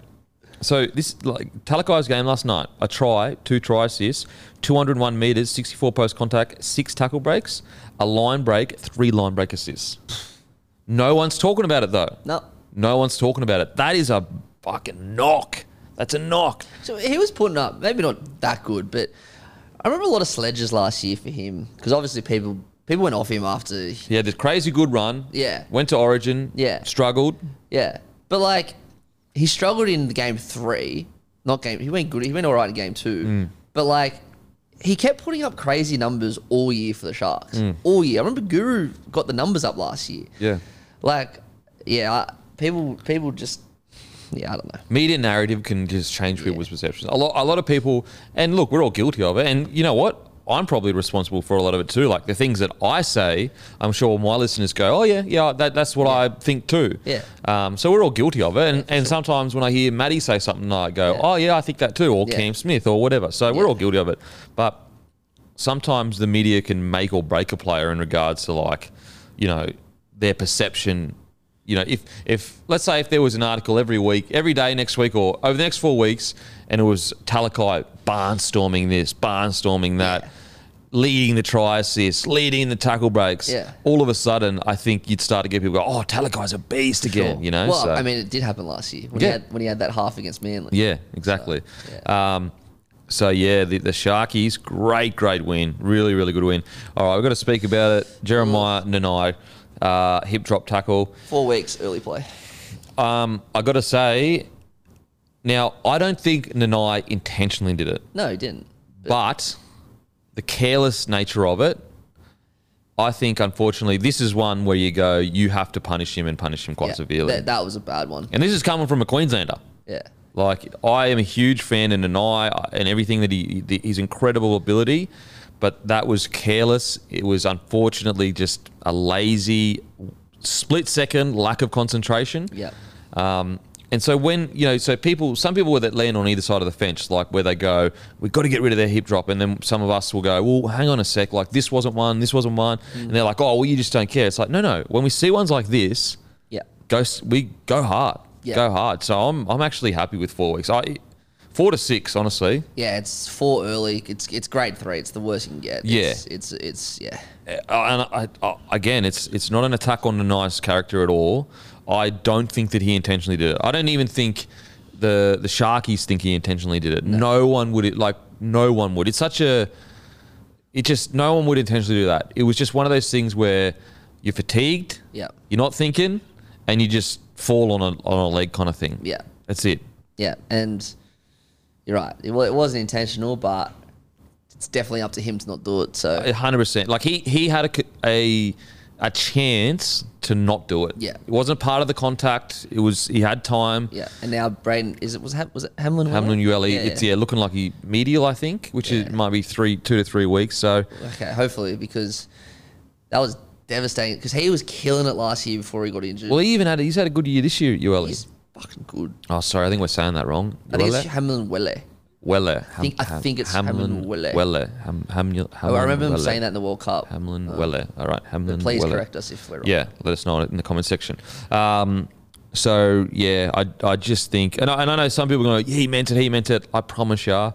so this like Talakai's game last night. A try, two try assists, 201 meters, 64 post contact, six tackle breaks, a line break, three line break assists. No one's talking about it though. No. No one's talking about it. That is a fucking knock. That's a knock. So he was putting up maybe not that good, but I remember a lot of sledges last year for him because obviously people people went off him after He had this crazy good run. Yeah. Went to Origin. Yeah. Struggled. yeah, but like he struggled in the game three, not game. He went good. He went all right in game two, Mm. but like he kept putting up crazy numbers all year for the Sharks. Mm. All year. I remember Guru got the numbers up last year. Yeah. Like, yeah, I, people people just yeah, I don't know. media narrative can just change people's perceptions. A lot, a lot of people, and look, we're all guilty of it. And you know what? I'm probably responsible for a lot of it too. Like the things that I say, I'm sure my listeners go, "Oh yeah, yeah, that, that's what I think too." Yeah. Um, so we're all guilty of it. And, and sometimes when I hear Matty say something, I go, Yeah. "Oh yeah, I think that too," or Yeah. Cam Smith or whatever. So we're all guilty of it. But sometimes the media can make or break a player in regards to like, you know, their perception. You know, if if let's say if there was an article every week, every day next week, or over the next four weeks, and it was Talakai barnstorming this, barnstorming that, Yeah. leading the try assist, leading the tackle breaks. Yeah. All of a sudden, I think you'd start to get people go, "Oh, Talakai's a beast again." Sure. You know. Well, so- I mean, it did happen last year when Yeah. he had when he had that half against Manly. yeah, exactly. So, Um, so yeah, the, the Sharkies, great, great win. Really, really good win. All right, we've got to speak about it. Jeremiah Nanai, uh, hip drop tackle. Four weeks early play. Um, I got to say, now I don't think Nanai intentionally did it, No, he didn't. but the careless nature of it. I think, unfortunately, this is one where you go, you have to punish him and punish him quite Yeah, severely. That, that was a bad one. and this is coming from a Queenslander. Yeah. Like I am a huge fan of Nanai and everything that he, the, his incredible ability, but that was careless. It was unfortunately just a lazy, split second lack of concentration. Yeah. Um, and so when you know, so people, some people that land on either side of the fence, like where they go, we've got to get rid of their hip drop, and then some of us will go, well, hang on a sec, like this wasn't one, this wasn't one, and they're like, oh, well, you just don't care. It's like, no, no. When we see ones like this, Yeah. go we go hard Yeah. go hard so i'm i'm actually happy with four weeks i four to six honestly Yeah, it's four early. It's it's grade three. It's the worst you can get. Yeah. It's it's, it's yeah. Uh, and I, I, again it's it's not an attack on the nice character at all i don't think that he intentionally did it i don't even think the the sharkies think he intentionally did it no, one would it like no one would it's such a it just no one would intentionally do that it was just one of those things where you're fatigued Yeah. you're not thinking and you just fall on a on a leg kind of thing Yeah. that's it Yeah. And you're right. It, wa- it wasn't intentional, but it's definitely up to him to not do it. So hundred percent. Like he he had a, a a chance to not do it. Yeah. it wasn't part of the contact. It was he had time. yeah. And now Braden is it was was it Hamlin? Hamlin Uele, Yeah, it's yeah. yeah looking like he medial, I think, which is might be three two to three weeks. So Okay, hopefully because that was devastating because he was killing it last year before he got injured. well, he even had he's had a good year this year, Uele. He's fucking good. Oh, sorry, I think we're saying that wrong. I think it's Hamlin Welle. Welle. Ham, think- I think it's Hamlin Hamlin Welle. Welle. Ham, Hamlin, Oh, I remember him Welle. saying that in the World Cup. Hamlin Uh, Welle. All right, Hamlin. Welle. Please Welle. correct us if we're wrong. Yeah, let us know in the comment section. Um, so yeah, I, I just think, and I, and I know some people are going, yeah, he meant it, he meant it. I promise ya,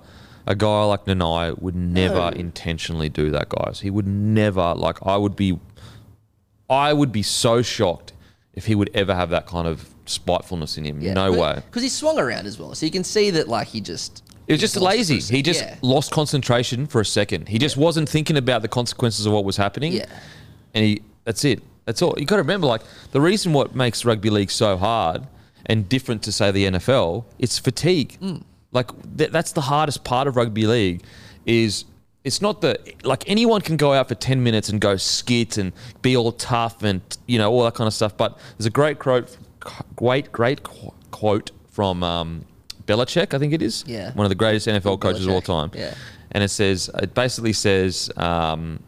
a guy like Nanai would never No. intentionally do that, guys. He would never. Like, I would be, I would be so shocked if he would ever have that kind of spitefulness in him. no way. Because he swung around as well, so you can see that like he just. It was just lost it for a lazy. He just yeah. lost concentration for a second. He just wasn't thinking about the consequences of what was happening. Yeah. And he that's it. That's all. You got to remember like the reason what makes rugby league so hard and different to say the NFL, it's fatigue. Mm. Like th- that's the hardest part of rugby league is it's not the like anyone can go out for 10 minutes and go skit and be all tough and you know all that kind of stuff but there's a great quote great great qu- quote from um, Belichick I think it is Yeah. one of the greatest NFL coaches of all time yeah. and it says it basically says um,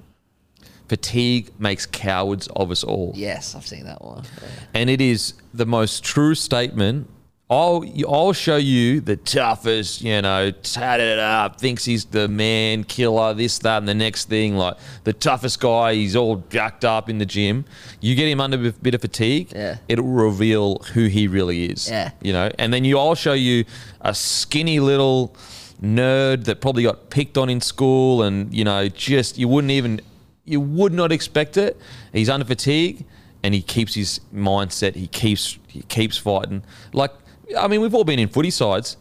fatigue makes cowards of us all Yes, I've seen that one. Yeah. and it is the most true statement. I'll I'll show you the toughest, you know, tatted it up, thinks he's the man killer, this, that, and the next thing. Like the toughest guy, he's all jacked up in the gym. You get him under a bit of fatigue, Yeah. it'll reveal who he really is. Yeah. You know, and then you I'll show you a skinny little nerd that probably got picked on in school and, you know, just you wouldn't even you would not expect it. He's under fatigue and he keeps his mindset. He keeps he keeps fighting. Like I mean, we've all been in footy sides.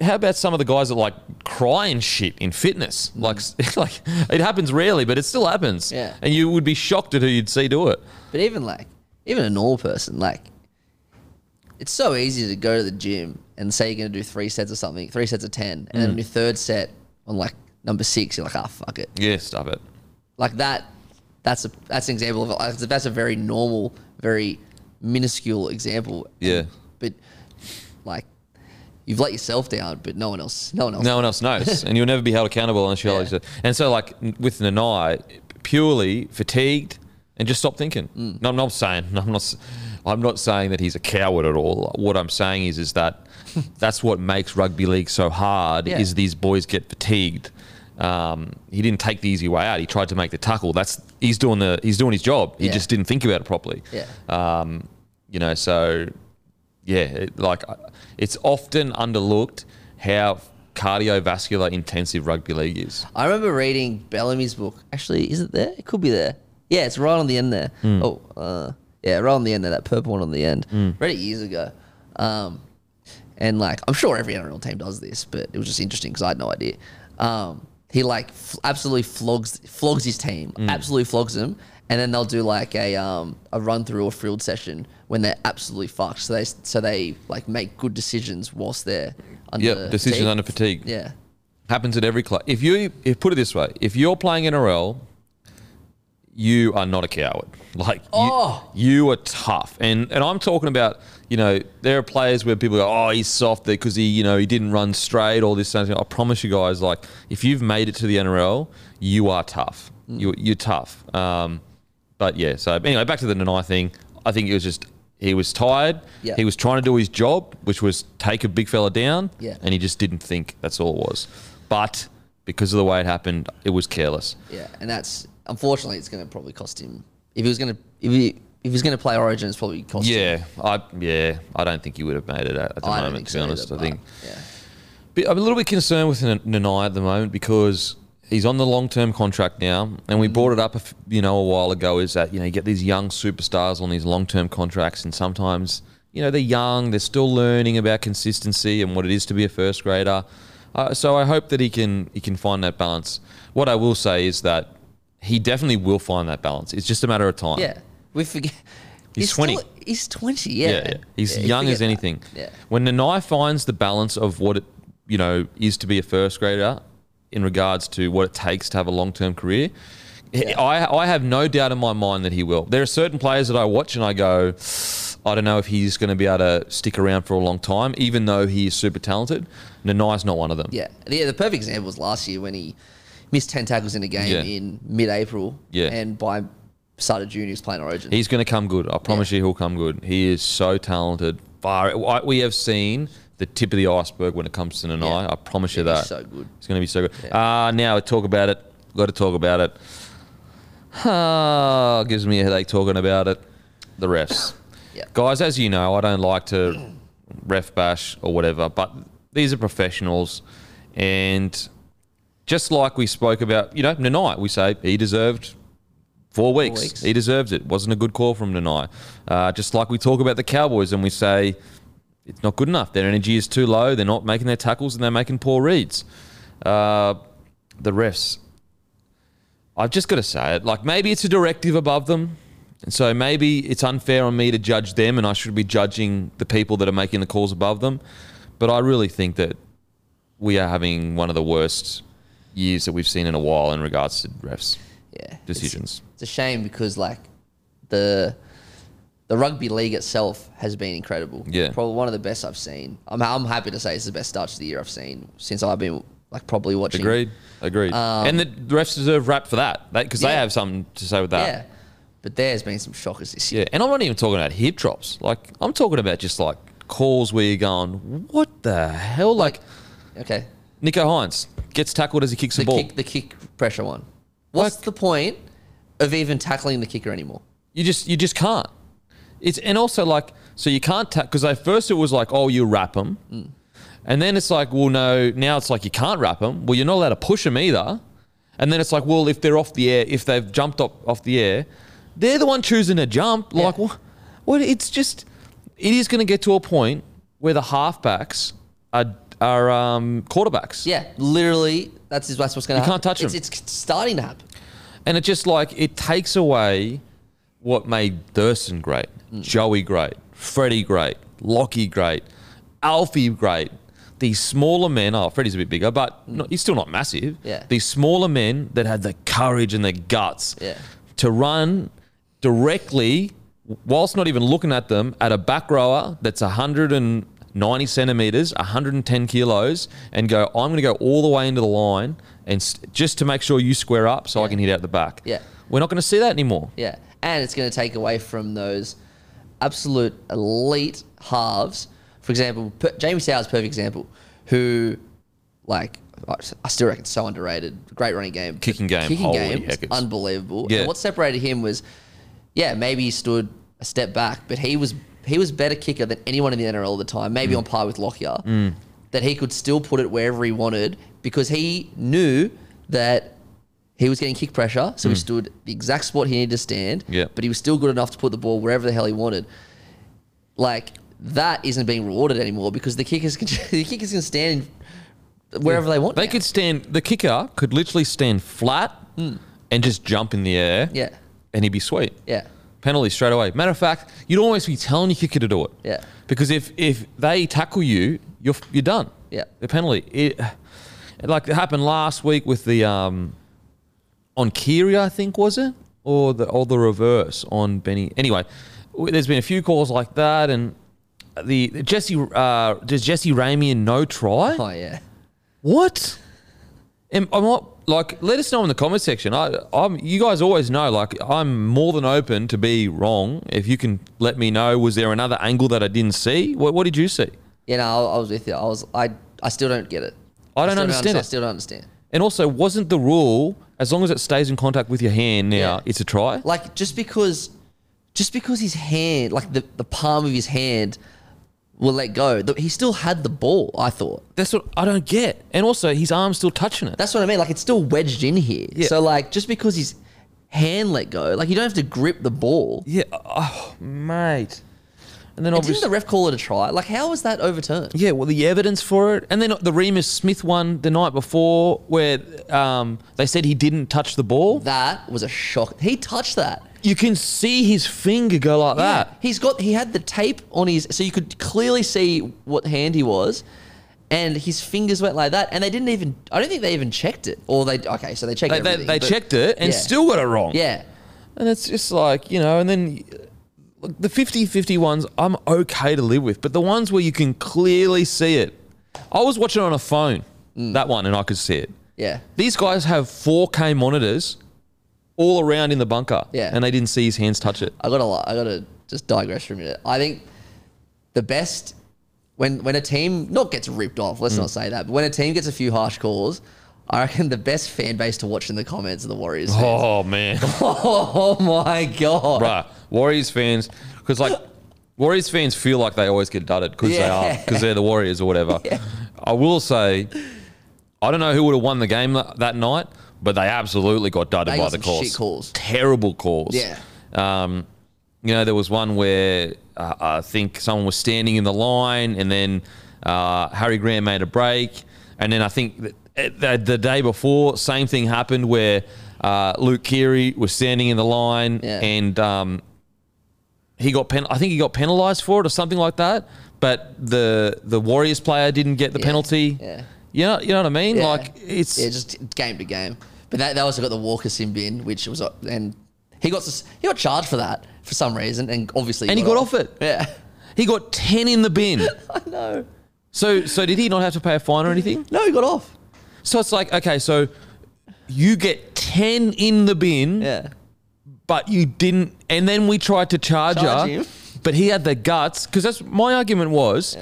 How about some of the guys that like cry and shit in fitness? Like, like it happens rarely, but it still happens. Yeah. And you would be shocked at who you'd see do it. But even like, even a normal person, like, it's so easy to go to the gym and say you're going to do three sets of something, three sets of 10, and Mm. then your third set, on like number six, you're like, ah, fuck it. Yeah, stop it. Like that. That's a that's an example of like, that's a very normal, very minuscule example. Yeah. But like, you've let yourself down, but no one else, no one else. No one else knows, and you'll never be held accountable unless you Yeah. And so, like with Nanai, purely fatigued and just stop thinking. Mm. No, I'm not saying I'm not. I'm not saying that he's a coward at all. What I'm saying is, is that that's what makes rugby league so hard. Yeah. Is these boys get fatigued. Um, he didn't take the easy way out. He tried to make the tackle. That's he's doing the he's doing his job. He Yeah. just didn't think about it properly. Yeah. Um, you know, so yeah, it, like uh, it's often underlooked how cardiovascular intensive rugby league is. I remember reading Bellamy's book. Actually, is it there? It could be there. Yeah, it's right on the end there. Hmm. Oh, uh, yeah, right on the end there. That purple one on the end. Read it years ago. Um, and like, I'm sure every NRL team does this, but it was just interesting because I had no idea. Um, he like f- absolutely flogs flogs his team, Hmm. absolutely flogs them, and then they'll do like a um, a run through or field session when they're absolutely fucked. So they so they like make good decisions whilst they're under Yeah, decisions fatigue. under fatigue Yeah, happens at every club. If you if put it this way, if you're playing NRL, you are not a coward. Like you, Oh. you are tough, and and I'm talking about you know there are players where people go, oh he's soft there because he you know he didn't run straight all this. Stuff. I promise you guys, like if you've made it to the NRL, you are tough. You you're tough. Um, but yeah, so anyway, back to the Nanai thing. I think it was just he was tired. Yeah. He was trying to do his job, which was take a big fella down. Yeah. And he just didn't think that's all it was. But because of the way it happened, it was careless. Yeah, and that's unfortunately it's going to probably cost him if he was going to if he if he's going to play Origin, it's probably cost him. Yeah, I yeah, I don't think he would have made it at, at the I moment. To be so honest, either, I think yeah, But I'm a little bit concerned with Nanai at the moment because he's on the long-term contract now, and we brought it up, a f- you know, a while ago. Is that you know you get these young superstars on these long-term contracts, and sometimes you know they're young, they're still learning about consistency and what it is to be a first grader. Uh, so I hope that he can he can find that balance. What I will say is that he definitely will find that balance. It's just a matter of time. yeah. We forget. He's 20. still- he's twenty. Yeah, Yeah, yeah. He's Yeah, young as that. anything. Yeah, When Nanai finds the balance of what it, you know, is to be a first grader in regards to what it takes to have a long term career, Yeah. I, I have no doubt in my mind that he will. There are certain players that I watch and I go, I don't know if he's going to be able to stick around for a long time, even though he is super talented. Nanai's not one of them. yeah. Yeah, the perfect example was last year when he missed ten tackles in a game Yeah. in mid-April. Yeah. and by start of June he was playing Origin. He's going to come good. I promise you, he'll come good. He is so talented. Far we have seen the tip of the iceberg when it comes to Nanai. Yeah. I promise you Yeah, that. so good. It's going to be so good. Ah, now talk about it. Got to talk about it. Ah, gives me a headache talking about it. The refs, Yeah. guys. As you know, I don't like to ref bash or whatever, but these are professionals, and just like we spoke about, you know, Nanai, we say he deserved four weeks. weeks. He deserves it. Wasn't a good call from Nanai. Uh, just like we talk about the Cowboys and we say it's not good enough. Their energy is too low. They're not making their tackles and they're making poor reads. Uh, the refs. I've just got to say it. Like maybe it's a directive above them. And so maybe it's unfair on me to judge them and I should be judging the people that are making the calls above them. But I really think that we are having one of the worst years that we've seen in a while in regards to refs yeah, It's- decisions. It's, a shame because like the the rugby league itself has been incredible. Yeah. probably one of the best I've seen. I'm I'm happy to say it's the best start to the year I've seen since I've been like probably watching. Agreed. Agreed. and the refs deserve rap for that because they Um, have something to say with that. Yeah, but there's been some shockers this year. Yeah, and I'm not even talking about hip drops. Like I'm talking about just like calls where you're going, what the hell? Like Okay, Nicho Hynes gets tackled as he kicks the, the ball. kick the kick pressure one. What's Like- the point of even tackling the kicker anymore? You just you just can't. It's and also like so you can't tackle because at first it was like oh you wrap them, Mm. and then it's like well no now it's like you can't wrap them. Well you're not allowed to push them either, and then it's like well if they're off the air if they've jumped up off the air, they're the one choosing to jump. Like Yeah. what? What? It's just it is going to get to a point where the halfbacks are are um, quarterbacks. Yeah, literally, that's that's what's going to You happen. can't touch it's, them. It's starting to happen. And it just like it takes away what made Thurston great, mm. Joey great, Freddie great, Lockie great, Alfie great. these smaller men. Oh, Freddie's a bit bigger, but mm. not, he's still not massive. Yeah. These smaller men that had the courage and the guts Yeah. to run directly, whilst not even looking at them, at a back rower that's 190 centimeters, 110 kilos, and go, I'm going to go all the way into the line and st- just to make sure you square up so I can hit out the back. Yeah. We're not going to see that anymore. Yeah, and it's going to take away from those absolute elite halves. For example, per, Jamie Soward, perfect example, who, like, I still reckon so underrated. Great running game, Kicking game, kicking game, heckers. unbelievable. Yeah. And what separated him was, yeah, maybe he stood a step back, but he was he was better kicker than anyone in the NRL at the time, maybe Mm. on par with Lockyer. That he could still put it wherever he wanted because he knew that he was getting kick pressure, so he stood the exact spot he needed to stand. Yeah. But he was still good enough to put the ball wherever the hell he wanted. Like that isn't being rewarded anymore because the kickers can the kickers can stand wherever they want. They now. could stand, the kicker could literally stand flat and just jump in the air. Hmm. Yeah. And he'd be sweet. Yeah. Penalty straight away. Matter of fact, you'd almost be telling your kicker to do it. Yeah. Because if if they tackle you, you're you're done. Yeah. The penalty. It, like it happened last week with the um on Keary, I think was it, or the or the reverse on Benny. Anyway, there's been a few calls like that, and the Jesse uh, does Jesse Ramien no try? Oh yeah. What? Am, I'm not like. Let us know in the comment section. I, I'm. You guys always know. Like, I'm more than open to be wrong. If you can let me know, was there another angle that I didn't see? What, what did you see? You know, I, I was with you. I was I I still don't get it. I don't still understand I it. still don't understand. And also, wasn't the rule as long as it stays in contact with your hand? Now Yeah. it's a try. Like just because just because his hand, like the, the palm of his hand will let go, the, he still had the ball, I thought. That's what I don't get. And also, his arm's still touching it. That's what I mean. Like it's still wedged in here. Yeah. So like just because his hand let go, like you don't have to grip the ball. yeah. Oh, mate. And then And obviously. didn't the ref call it a try? Like how was that overturned? Yeah, well, the evidence for it, and then the Reimis Smith one the night before, where um, they said he didn't touch the ball. That was a shock. He touched that. You can see his finger go like that. He's got he had the tape on his so you could clearly see what hand he was. And his fingers went like that, and they didn't even. I don't think they even checked it, or they. Okay, so they checked They, they, they checked it and yeah. still got it wrong. Yeah, And it's just like, you know, and then look, the 50 50 ones I'm okay to live with, but the ones where you can clearly see it. I was watching on a phone, Mm. that one, and I could see it. yeah. These guys have 4K monitors all around in the bunker. Yeah. And they didn't see his hands touch it. I gotta I gotta just digress for a minute. I think the best when when a team not gets ripped off, Mm. let's not say that, but when a team gets a few harsh calls, I reckon the best fan base to watch in the comments are the Warriors. Fans. Oh, man. Oh, my god! Bruh, Warriors fans, because like Warriors fans feel like they always get dudded because they are because they're the Warriors or whatever. I will say, I don't know who would have won the game that, that night, but they absolutely got dudded They by the calls. calls. Terrible calls. Yeah. Um, you know, there was one where uh, I think someone was standing in the line, and then uh, Harry Grant made a break, and then I think that, the, the day before, same thing happened where uh, Luke Keary was standing in the line, Yeah. and um, he got pen- I think he got penalised for it or something like that. But the the Warriors player didn't get the Yeah. penalty. Yeah. You know, you know what I mean? Yeah. Like it's yeah, just game to game. But that, they also got the Walker sim bin, which was uh, and he got he got charged for that for some reason, and obviously And he got off it. Yeah, he got ten in the bin. I know. so so did he not have to pay a fine or anything? No, he got off. So it's like okay, so you get ten in the bin, Yeah, but you didn't, and then we tried to charge, Charge her, him. but he had the guts because that's my argument was,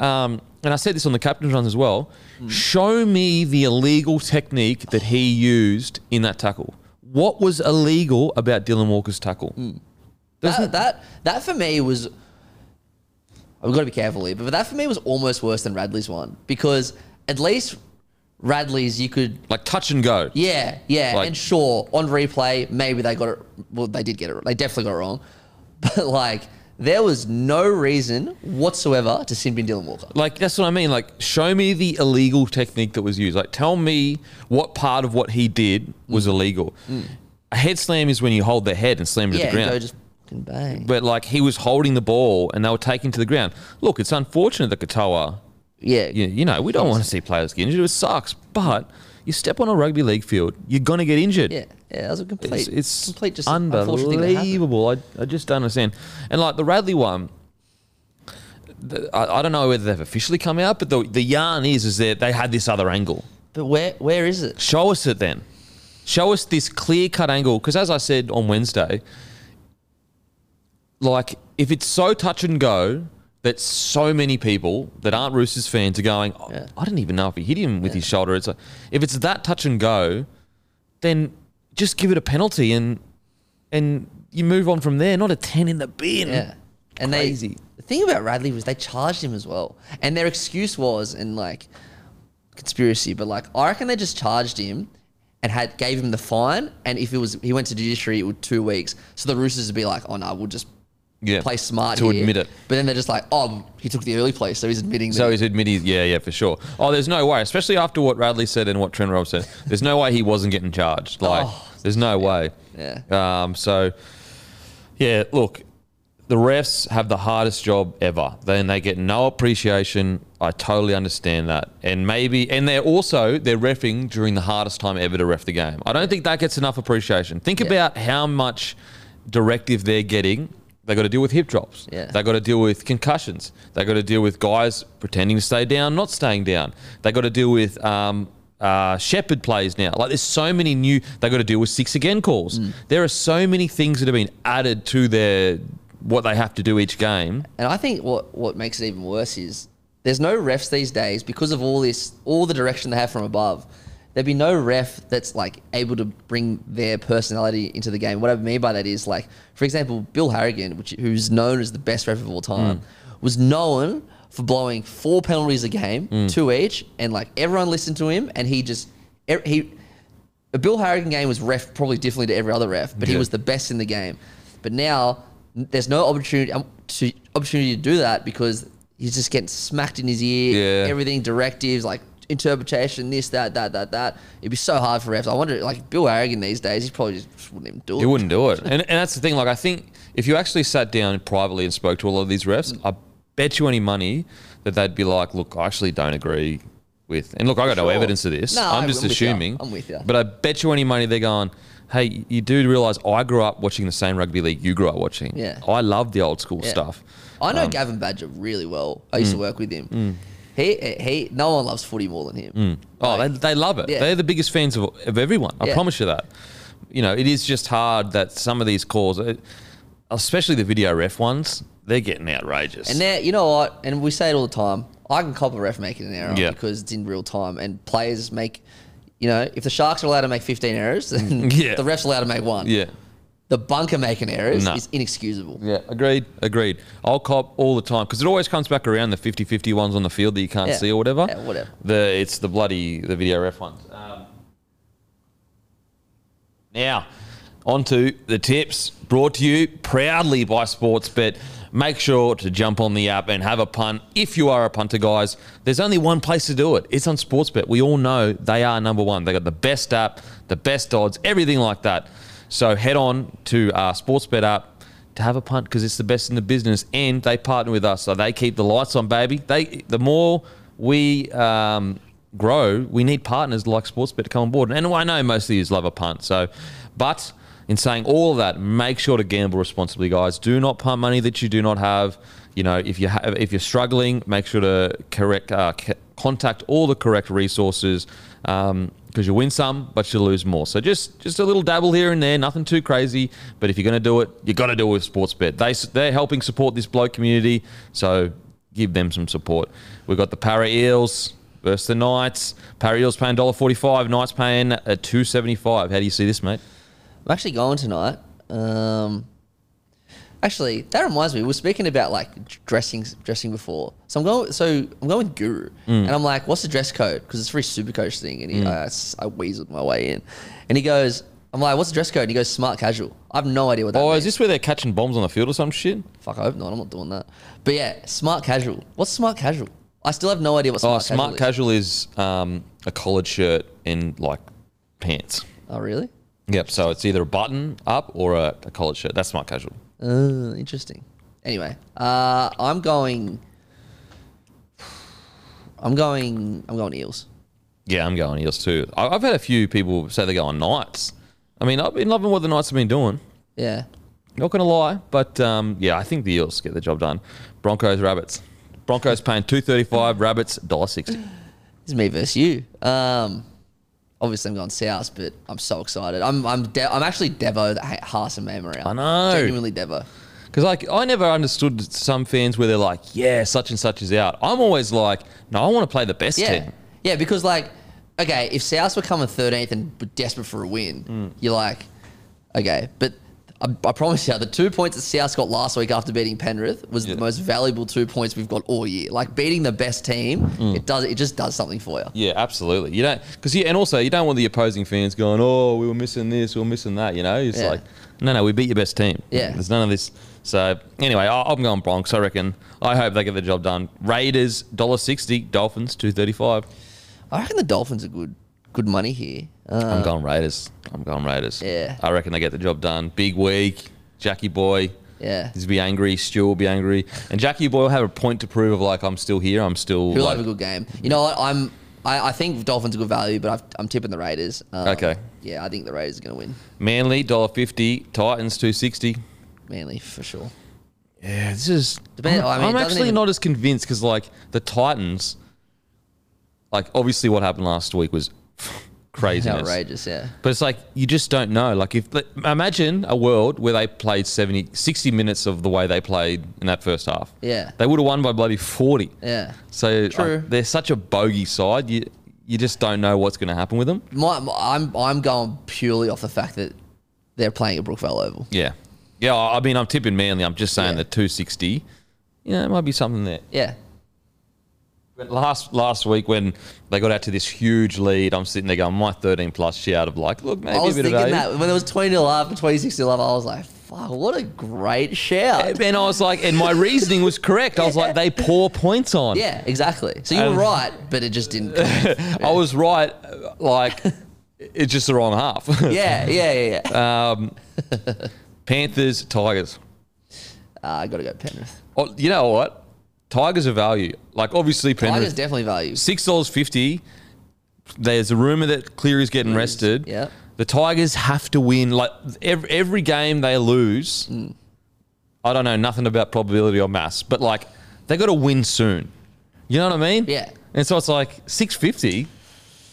um, and I said this on the captain's runs as well. Hmm. Show me the illegal technique that he used in that tackle. What was illegal about Dylan Walker's tackle? Hmm. that, that that for me was. I've got to be careful here, but that for me was almost worse than Radley's one because at least Radley's you could Like touch and go. Yeah, yeah, Like- and sure, on replay, maybe they got it. Well, they did get it. They definitely got it wrong. But like, there was no reason whatsoever to sin bin Dylan Walker. Like that's what I mean. Like, show me the illegal technique that was used. Like, tell me what part of what he did was mm. illegal. Mm. A head slam is when you hold the head and slam it Yeah, to the and ground. go just fucking bang. but like he was holding the ball and they were taking to the ground. Look, it's unfortunate that Katoa Yeah, You, you know, we don't want to see players get injured. It sucks, but you step on a rugby league field, you're gonna get injured. yeah, yeah. That was a complete, It's, it's complete, just unfortunate thing that happened. unbelievable. I, I just don't understand. And like the Radley one, the, I, I don't know whether they've officially come out, but the, the yarn is is that they had this other angle. But where where is it? Show us it then. Show us this clear cut angle. Because as I said on Wednesday, like if it's so touch and go that so many people that aren't Roosters fans are going, "Oh, Yeah. I didn't even know if he hit him with his shoulder. It's like, if it's that touch and go, then just give it a penalty and and you move on from there. Not a ten in the bin. Yeah. And Crazy. they the thing about Radley was they charged him as well. And their excuse was and like conspiracy, but like I reckon they just charged him and had gave him the fine and if it was he went to judiciary it would two weeks. So the Roosters would be like, Oh no, we'll just Yeah. play smart to here." admit it. But then they're just like, Oh, he took the early place, so he's admitting that So he's admitting, yeah, yeah, for sure. Oh, there's no way, especially after what Radley said and what Trent Rob said. There's no way he wasn't getting charged. Like, Oh, there's no way. Yeah. Um. So, yeah. Look, the refs have the hardest job ever. Then they get no appreciation. I totally understand that, and maybe, and they're also they're refing during the hardest time ever to ref the game. I don't think that gets enough appreciation. Think Yeah. about how much directive they're getting. They got to deal with hip drops. Yeah. They got to deal with concussions. They got to deal with guys pretending to stay down, not staying down. They got to deal with um, uh, shepherd plays now. Like there's so many new. They got to deal with six again calls. Mm. There are so many things that have been added to their what they have to do each game. And I think what, what makes it even worse is there's no refs these days because of all this, all the direction they have from above. There'd be no ref that's like able to bring their personality into the game. What I mean by that is like, for example, Bill Harrigan, which who's known as the best ref of all time, was known for blowing four penalties a game, two each, and like everyone listened to him, and he just he a Bill Harrigan game was ref probably differently to every other ref, but he was the best in the game. But now there's no opportunity um, to opportunity to do that because he's just getting smacked in his ear. Yeah. Everything directives like interpretation, this, that, that, that, that. It'd be so hard for refs. I wonder, like Bill Harrigan these days, he probably just wouldn't even do it. He wouldn't do it. And, and that's the thing. Like, I think if you actually sat down privately and spoke to a lot of these refs, I bet you any money that they'd be like, look, I actually don't agree with. And look, I got no evidence of this. No, I'm I'm just with ya. assuming. I'm with ya. But I bet you any money they're going, hey, you do realize I grew up watching the same rugby league you grew up watching. Yeah. I love the old school Yeah. stuff. I know Um, Gavin Badger really well. I used Mm. to work with him. He, he, no one loves footy more than him. Oh, Like, they, they love it. Yeah. They're the biggest fans of, of everyone. I Yeah. promise you that. You know, it is just hard that some of these calls, uh, especially the video ref ones, they're getting outrageous. And now, you know what? And we say it all the time. I can cop a ref making an error Yeah. because it's in real time, and players make. You know, if the Sharks are allowed to make 15 errors, then the ref's allowed to make one. yeah. The bunker making errors No. is inexcusable. Yeah, agreed, agreed. I'll cop all the time because it always comes back around the 50-50 ones on the field that you can't Yeah. see or whatever. Yeah, whatever. The it's the bloody the video ref ones. Um, now, on to the tips brought to you proudly by Sportsbet. Make sure to jump on the app and have a punt. If you are a punter, guys, there's only one place to do it. It's on Sportsbet. We all know they are number one. They got the best app, the best odds, everything like that. So head on to our Sportsbet app to have a punt because it's the best in the business, and they partner with us, so they keep the lights on, baby. They the more we um, grow, we need partners like Sportsbet to come on board. And I know most of you love a punt, so but in saying all of that, make sure to gamble responsibly, guys. Do not punt money that you do not have. You know, if you have, if you're struggling, make sure to correct uh, contact all the correct resources. Um, because you win some, but you lose more. So just just a little dabble here and there, nothing too crazy. But if you're going to do it, you've got to do it with Sportsbet. They they're helping support this bloke community, so give them some support. We've got the Parra Eels versus the Knights. Parra Eels paying $1.45, Knights paying at two seventy five. How do you see this, mate? I'm actually going tonight. Um, actually, that reminds me. We were speaking about like dressing, dressing before. So I'm going. So I'm going with Guru, and I'm like, "What's the dress code?" Because it's a free super coach thing, and he, uh, s- I weaseled my way in, and he goes, "I'm like, what's the dress code?" And he goes, "Smart casual." I have no idea what that Oh, means. is this where they're catching bombs on the field or some shit? Fuck, I hope not. I'm not doing that. But yeah, smart casual. What's smart casual? I still have no idea what Oh, smart, smart casual is. Oh, Smart Casual is um, a collared shirt and like pants. Oh, really? Yep. So it's either a button up or a, a collared shirt. That's smart casual. Uh, interesting. Anyway, uh, I'm going. I'm going. I'm going Eels. Yeah, I'm going Eels too. I- I've had a few people say they're going Knights. I mean, I've been loving what the Knights have been doing. Yeah. Not going to lie, but um, yeah, I think the Eels get the job done. Broncos, Rabbits. Broncos paying two thirty five. Rabbits dollar sixty. Is me versus you. Um, obviously I'm going South, but I'm so excited. I'm I'm De- I'm actually Devo that ha- Haas and around. I know. Genuinely Devo. Because like I never understood some fans where they're like, yeah, such and such is out. I'm always like, no, I want to play the best Yeah. team. Yeah, because like, okay, if South were coming 13th and desperate for a win, Mm. you're like, okay, but. I, I promise you, the two points that South got last week after beating Penrith was Yeah. the most valuable two points we've got all year. Like beating the best team, Mm. it does it just does something for you. Yeah, absolutely. You don't because you and also you don't want the opposing fans going, oh, we were missing this, we were missing that. You know, it's Yeah. like, no, no, we beat your best team. Yeah. there's none of this. So anyway, I- I'm going Bronx. I reckon. I hope they get the job done. Raiders dollar sixty, Dolphins two thirty five. I reckon the Dolphins are good, good money here. Uh, I'm going Raiders. I'm going Raiders. Yeah. I reckon they get the job done. Big week. Jackie Boy. yeah, He's be angry. Stu will be angry, and Jackie Boy will have a point to prove of like I'm still here. I'm still he'll like, have a good game. You know what? I'm I, I think Dolphins are good value, but I've, I'm tipping the Raiders. Um, Okay. Yeah, I think the Raiders are going to win. Manly dollar fifty. Titans two sixty. Manly for sure. Yeah, this is. Depend- I'm, I mean, I'm actually even- not as convinced because, like, the Titans, like, obviously what happened last week was craziness. Outrageous. Yeah. But it's like, you just don't know. Like, if like, imagine a world where they played 70, 60 minutes of the way they played in that first half. Yeah. They would have won by bloody 40. Yeah. So True. uh, they're such a bogey side. You, you just don't know what's going to happen with them. My, my- I'm I'm going purely off the fact that they're playing at Brookvale Oval. Yeah. Yeah, I I mean, I'm tipping Manly. I'm just saying Yeah. that 260, you know, it might be something there. Yeah. But Last last week when they got out to this huge lead, I'm sitting there going, my 13 plus shout of like, look, maybe I was a bit thinking of value. that when it was 20 0 up and 26 0 up, I was like, fuck, what a great shout. And I was like, and my reasoning was correct. I was like, they pour points on. Yeah, exactly. So you Um, were right, but it just didn't. I was right. Like, it's just the wrong half. yeah, yeah, yeah, yeah. um, Panthers, Tigers. Uh, I got to go Penrith. Oh, you know what? Tigers are value. Like, obviously, Tigers definitely value. Six dollars fifty. There's a rumor that Cleary's getting rested. yeah. The Tigers have to win. Like every, every game they lose, Hmm. I don't know nothing about probability or mass, but like they got to win soon. You know what I mean? Yeah. And so it's like six fifty.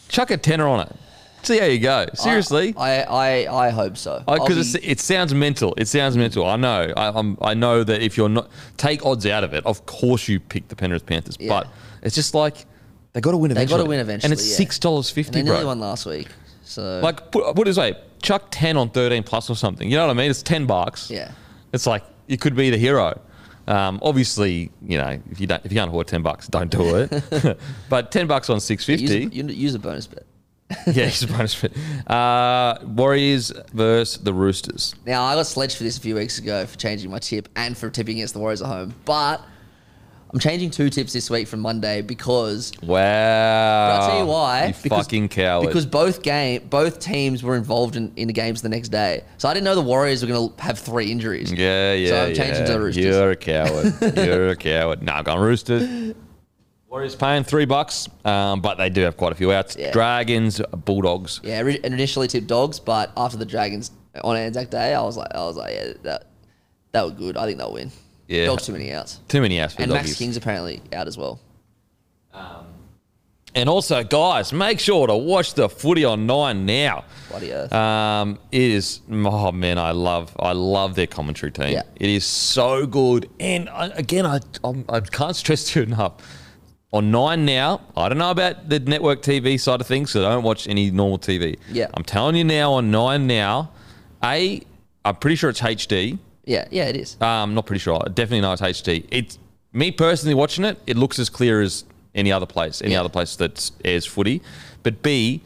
Chuck a tenner on it. See how you go. Seriously. I, I, I hope so. Because be- it sounds mental. It sounds mental. I know. I, I'm, I know that if you're not take odds out of it, of course you pick the Penrith Panthers. Yeah. But it's just like they got to win They eventually. gotta win eventually, and it's yeah. six dollars and fifty, they nearly bro. won last week. So Like put, put it this way, chuck ten on thirteen plus or something. You know what I mean? It's ten bucks. yeah, It's like you could be the hero. Um, obviously, you know if you don't if you can't afford ten bucks, don't do it. but ten bucks on six use, fifty. you- use a bonus bet. yeah, it's a bit. Uh, Warriors versus the Roosters. Now I got sledged for this a few weeks ago for changing my tip and for tipping against the Warriors at home, but I'm changing two tips this week from Monday because Wow. I'll tell you why. You because, fucking coward. Because both game, both teams were involved in, in the games the next day. So I didn't know the Warriors were going to have three injuries. yeah, yeah, So I'm changing yeah. to the Roosters. You're a coward. You're a coward. No, I'm going Roosters. Warriors paying three bucks, um, but they do have quite a few outs. Yeah. Dragons, Bulldogs. Yeah, initially tipped dogs, but after the Dragons on Anzac Day, I was like, I was like, yeah, that that was good. I think they'll win. Yeah. dogs too many outs, Too many outs for and Max. King's apparently out as well. And also, guys, make sure to watch the footy on Nine now. Bloody earth. Um, it is oh man, I love I love their commentary team. Yeah. It is so good, and I, again, I I'm, I can't stress to you enough. On Nine now, I don't know about the network TV side of things, so I don't watch any normal TV. Yeah. I'm telling you now on Nine now, a I'm pretty sure it's HD. yeah, yeah, it is. Um, not pretty sure. I definitely know it's HD. It's me personally watching it. It looks as clear as any other place, any Yeah. other place that airs footy. But B,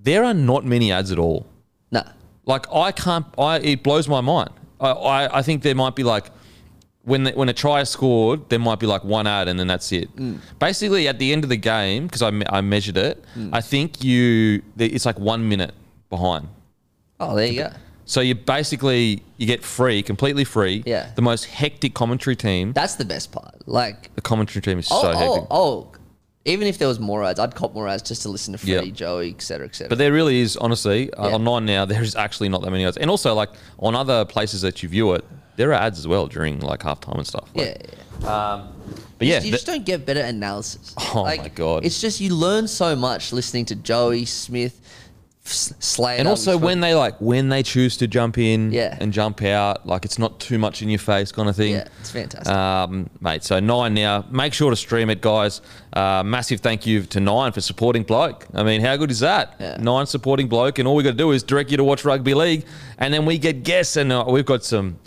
there are not many ads at all. Nah, Like I can't. I it blows my mind. I I, I think there might be like when the, when a try is scored, there might be like one ad and then that's it. Mm. Basically, at the end of the game, because I me- I measured it, I think you it's like one minute behind. oh, there you go. So you basically you get free, completely free. Yeah. The most hectic commentary team. That's the best part. Like, The commentary team is oh, so oh, hectic. oh, even if there was more ads, I'd cop more ads just to listen to Freddie, Yeah. Joey, etc., etc. But there really is, honestly, uh, Yeah. on Nine now, there's actually not that many ads. And also, like, on other places that you view it, there are ads as well during, like, halftime and stuff. yeah, Like, yeah. But yeah, you th- just don't get better analysis. Oh my God. It's just you learn so much listening to Joey Smith, Slater, and also when they, like, when they choose to jump in Yeah. and jump out, like, it's not too much in your face kind of thing. yeah, it's fantastic. Um, mate, so nine now. Make sure to stream it, guys. Uh, massive thank you to Nine for supporting Bloke. I mean, how good is that? Yeah. Nine supporting Bloke, and all we got to do is direct you to watch rugby league, and then we get guests, and uh, we've got some.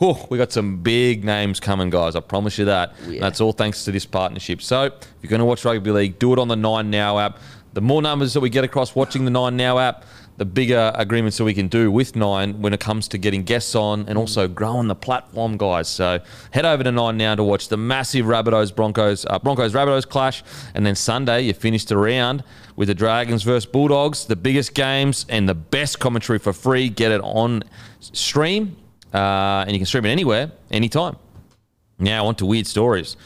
Whew, we got some big names coming, guys. I promise you that. Yeah. That's all thanks to this partnership. So, if you're going to watch rugby league, do it on the Nine Now app. The more numbers that we get across watching the Nine Now app, the bigger agreements that we can do with Nine when it comes to getting guests on and also growing the platform, guys. So head over to Nine now to watch the massive Rabbitohs Broncos uh, Broncos Rabbitohs clash, and then Sunday you finish the round with the Dragons versus Bulldogs, the biggest games and the best commentary for free. Get it on stream, uh, and you can stream it anywhere, anytime. Now on to weird stories.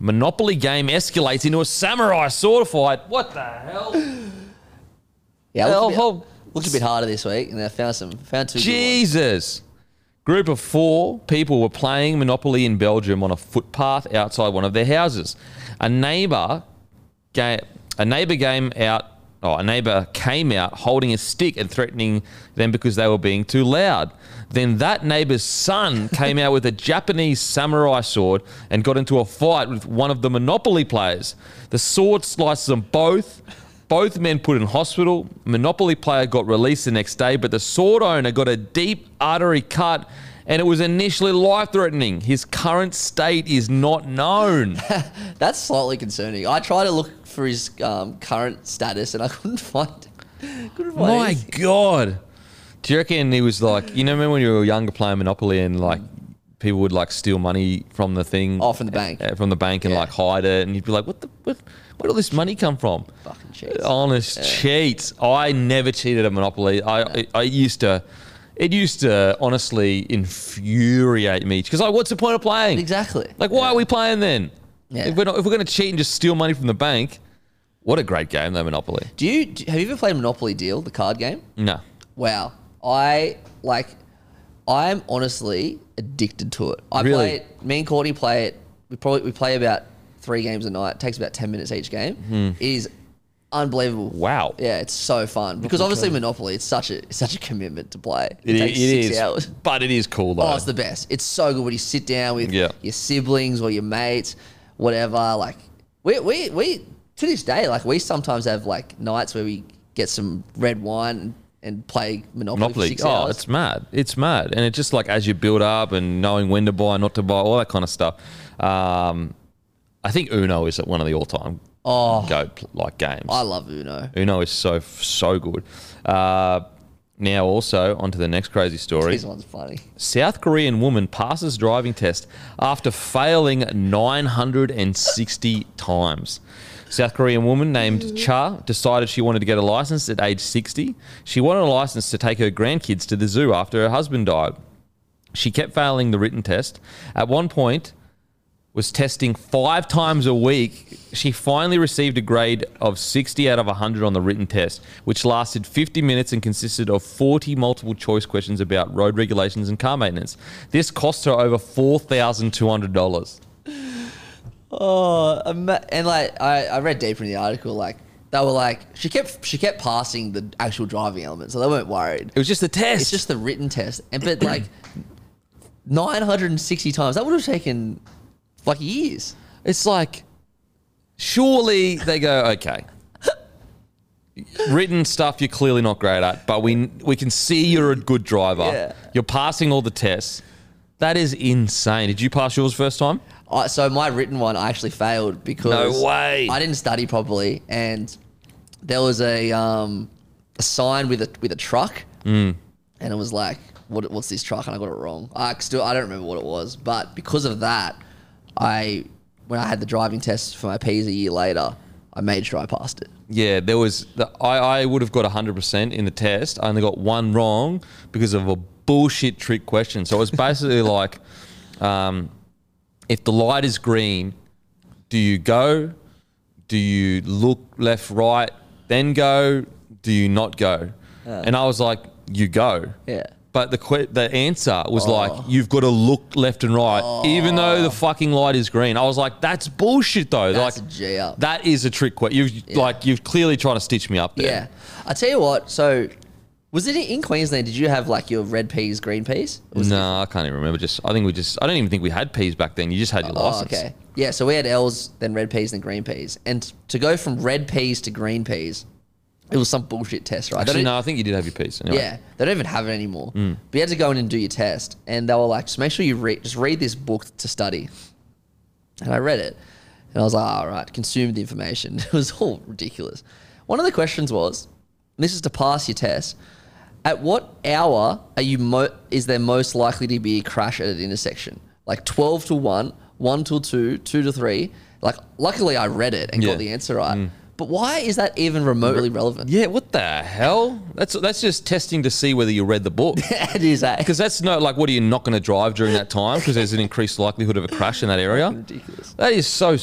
Monopoly game escalates into a samurai sword fight. What the hell? yeah, I hell, looked, a hell. bit, looked a bit harder this week, and I found some found two. Jesus. Group of four people were playing Monopoly in Belgium on a footpath outside one of their houses. A neighbor, ga- a neighbor came out. Oh, a neighbor came out holding a stick and threatening them because they were being too loud. Then that neighbor's son came out with a Japanese samurai sword and got into a fight with one of the Monopoly players. The sword slices them both. Both men put in hospital. Monopoly player got released the next day, but the sword owner got a deep artery cut and it was initially life threatening. His current state is not known. That's slightly concerning. I try to look for his um, current status, and I couldn't find. Couldn't find My anything. God. Do you reckon he was like, you know, remember when you were younger playing Monopoly and like people would like steal money from the thing? Oh, from the bank. uh, From the bank and Yeah. like hide it. And you'd be like, what the, what, where'd all this money come from? Fucking cheats. Honest cheats. I never cheated at Monopoly. I, I, I used to, it used to honestly infuriate me because like, what's the point of playing? Exactly. Like, why Yeah. are we playing then? Yeah. If we're not, if we're going to cheat and just steal money from the bank, what a great game though, Monopoly. Do you do, have you ever played Monopoly Deal, the card game? No. Wow, I like. I'm honestly addicted to it. I Really? play it. Me and Courtney play it. We probably we play about three games a night. It takes about ten minutes each game. Hmm. It is unbelievable. Wow. Yeah, it's so fun because obviously Monopoly, it's such a it's such a commitment to play. It, it takes six is, hours. but it is cool though. Oh, it's the best. It's so good when you sit down with Yeah. your siblings or your mates, whatever. Like we we we to this day, like we sometimes have like nights where we get some red wine and, and play Monopoly, Monopoly. six Oh, hours. it's mad. It's mad, and it's just like as you build up and knowing when to buy, not to buy, all that kind of stuff. Um, I think Uno is one of the all-time Oh. go like games. I love Uno. Uno is so so good. Uh, now, also onto the next crazy story. This one's funny. South Korean woman passes driving test after failing 960 times. South Korean woman named mm. Cha decided she wanted to get a license at age 60. She wanted a license to take her grandkids to the zoo after her husband died. She kept failing the written test. At one point, was testing five times a week. She finally received a grade of 60 out of 100 on the written test, which lasted 50 minutes and consisted of 40 multiple choice questions about road regulations and car maintenance. This cost her over $4,200. Oh, and like I, I read deeper in the article, like they were like she kept she kept passing the actual driving element, so they weren't worried. It was just the test. It's just the written test, and but like 960 times that would have taken like years. It's like, surely they go, okay. Written stuff you're clearly not great at, but we we can see you're a good driver. Yeah. You're passing all the tests. That is insane. Did you pass yours first time? I, so my written one I actually failed because No way. I didn't study properly, and there was a um, a sign with a with a truck, Mm. and it was like, what, "What's this truck?" And I got it wrong. I still I don't remember what it was, but because of that, I when I had the driving test for my P's a year later, I made sure I passed it. Yeah, there was. The, I, I would have got 100% in the test. I only got one wrong because of a bullshit trick question. So it was basically like um, if the light is green, do you go, Do you look left, right, then go? Do you not go? and I was like, you go. Yeah. But the que- the answer was Oh. like, you've got to look left and right, oh. even though the fucking light is green. I was like, that's bullshit though. That's like, a G up. that is a trick. que- You've like you've clearly trying to stitch me up there. Yeah. I tell you what, so was it in Queensland? Did you have like your red P's, green P's? Or was it- No, I can't even remember. Just I think we just I don't even think we had P's back then. You just had your Oh, license. okay. Yeah, so we had L's, then red P's, then green P's. And to go from red P's to green P's, it was some bullshit test, right? Actually, don't- no, I think you did have your P's. Anyway. Yeah, they don't even have it anymore. Mm. But you had to go in and do your test, and they were like, just make sure you read, just read this book to study. And I read it, and I was like, all right, consume the information. It was all ridiculous. One of the questions was, and this is to pass your test. At what hour are you mo- is there most likely to be a crash at an intersection? Like twelve to one, one to two, two to three. Like, luckily, I read it and Yeah. Mm. got the answer right. But why is that even remotely relevant? Yeah, what the hell? That's that's just testing to see whether you read the book. it is eh? Because that's not like, what are you not going to drive during that time? Because there's an increased likelihood of a crash in that area. ridiculous. That is so,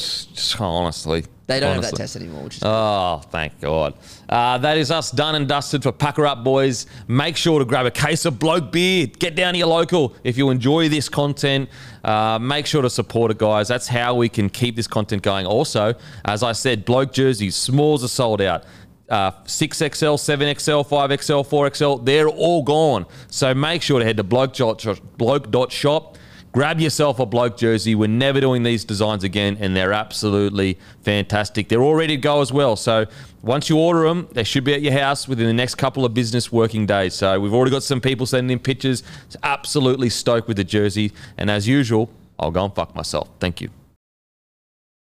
honestly. They don't have that test anymore, which is Oh, thank God. Uh, that is us done and dusted for Packer Up Boys. Make sure to grab a case of bloke beer. Get down to your local. If you enjoy this content, uh, make sure to support it, guys. That's how we can keep this content going. Also, as I said, bloke jerseys, smalls are sold out. Uh, 6XL, 7XL, 5XL, 4XL, they're all gone. So make sure to head to bloke.shop. bloke.shop Grab yourself a bloke jersey. We're never doing these designs again, and they're absolutely fantastic. They're all ready to go as well. So once you order them, they should be at your house within the next couple of business working days. So we've already got some people sending in pictures. It's absolutely stoked with the jersey. And as usual, I'll go and fuck myself. Thank you.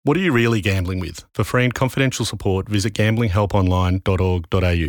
What are you really gambling with? For free and confidential support, visit gamblinghelponline.org.au.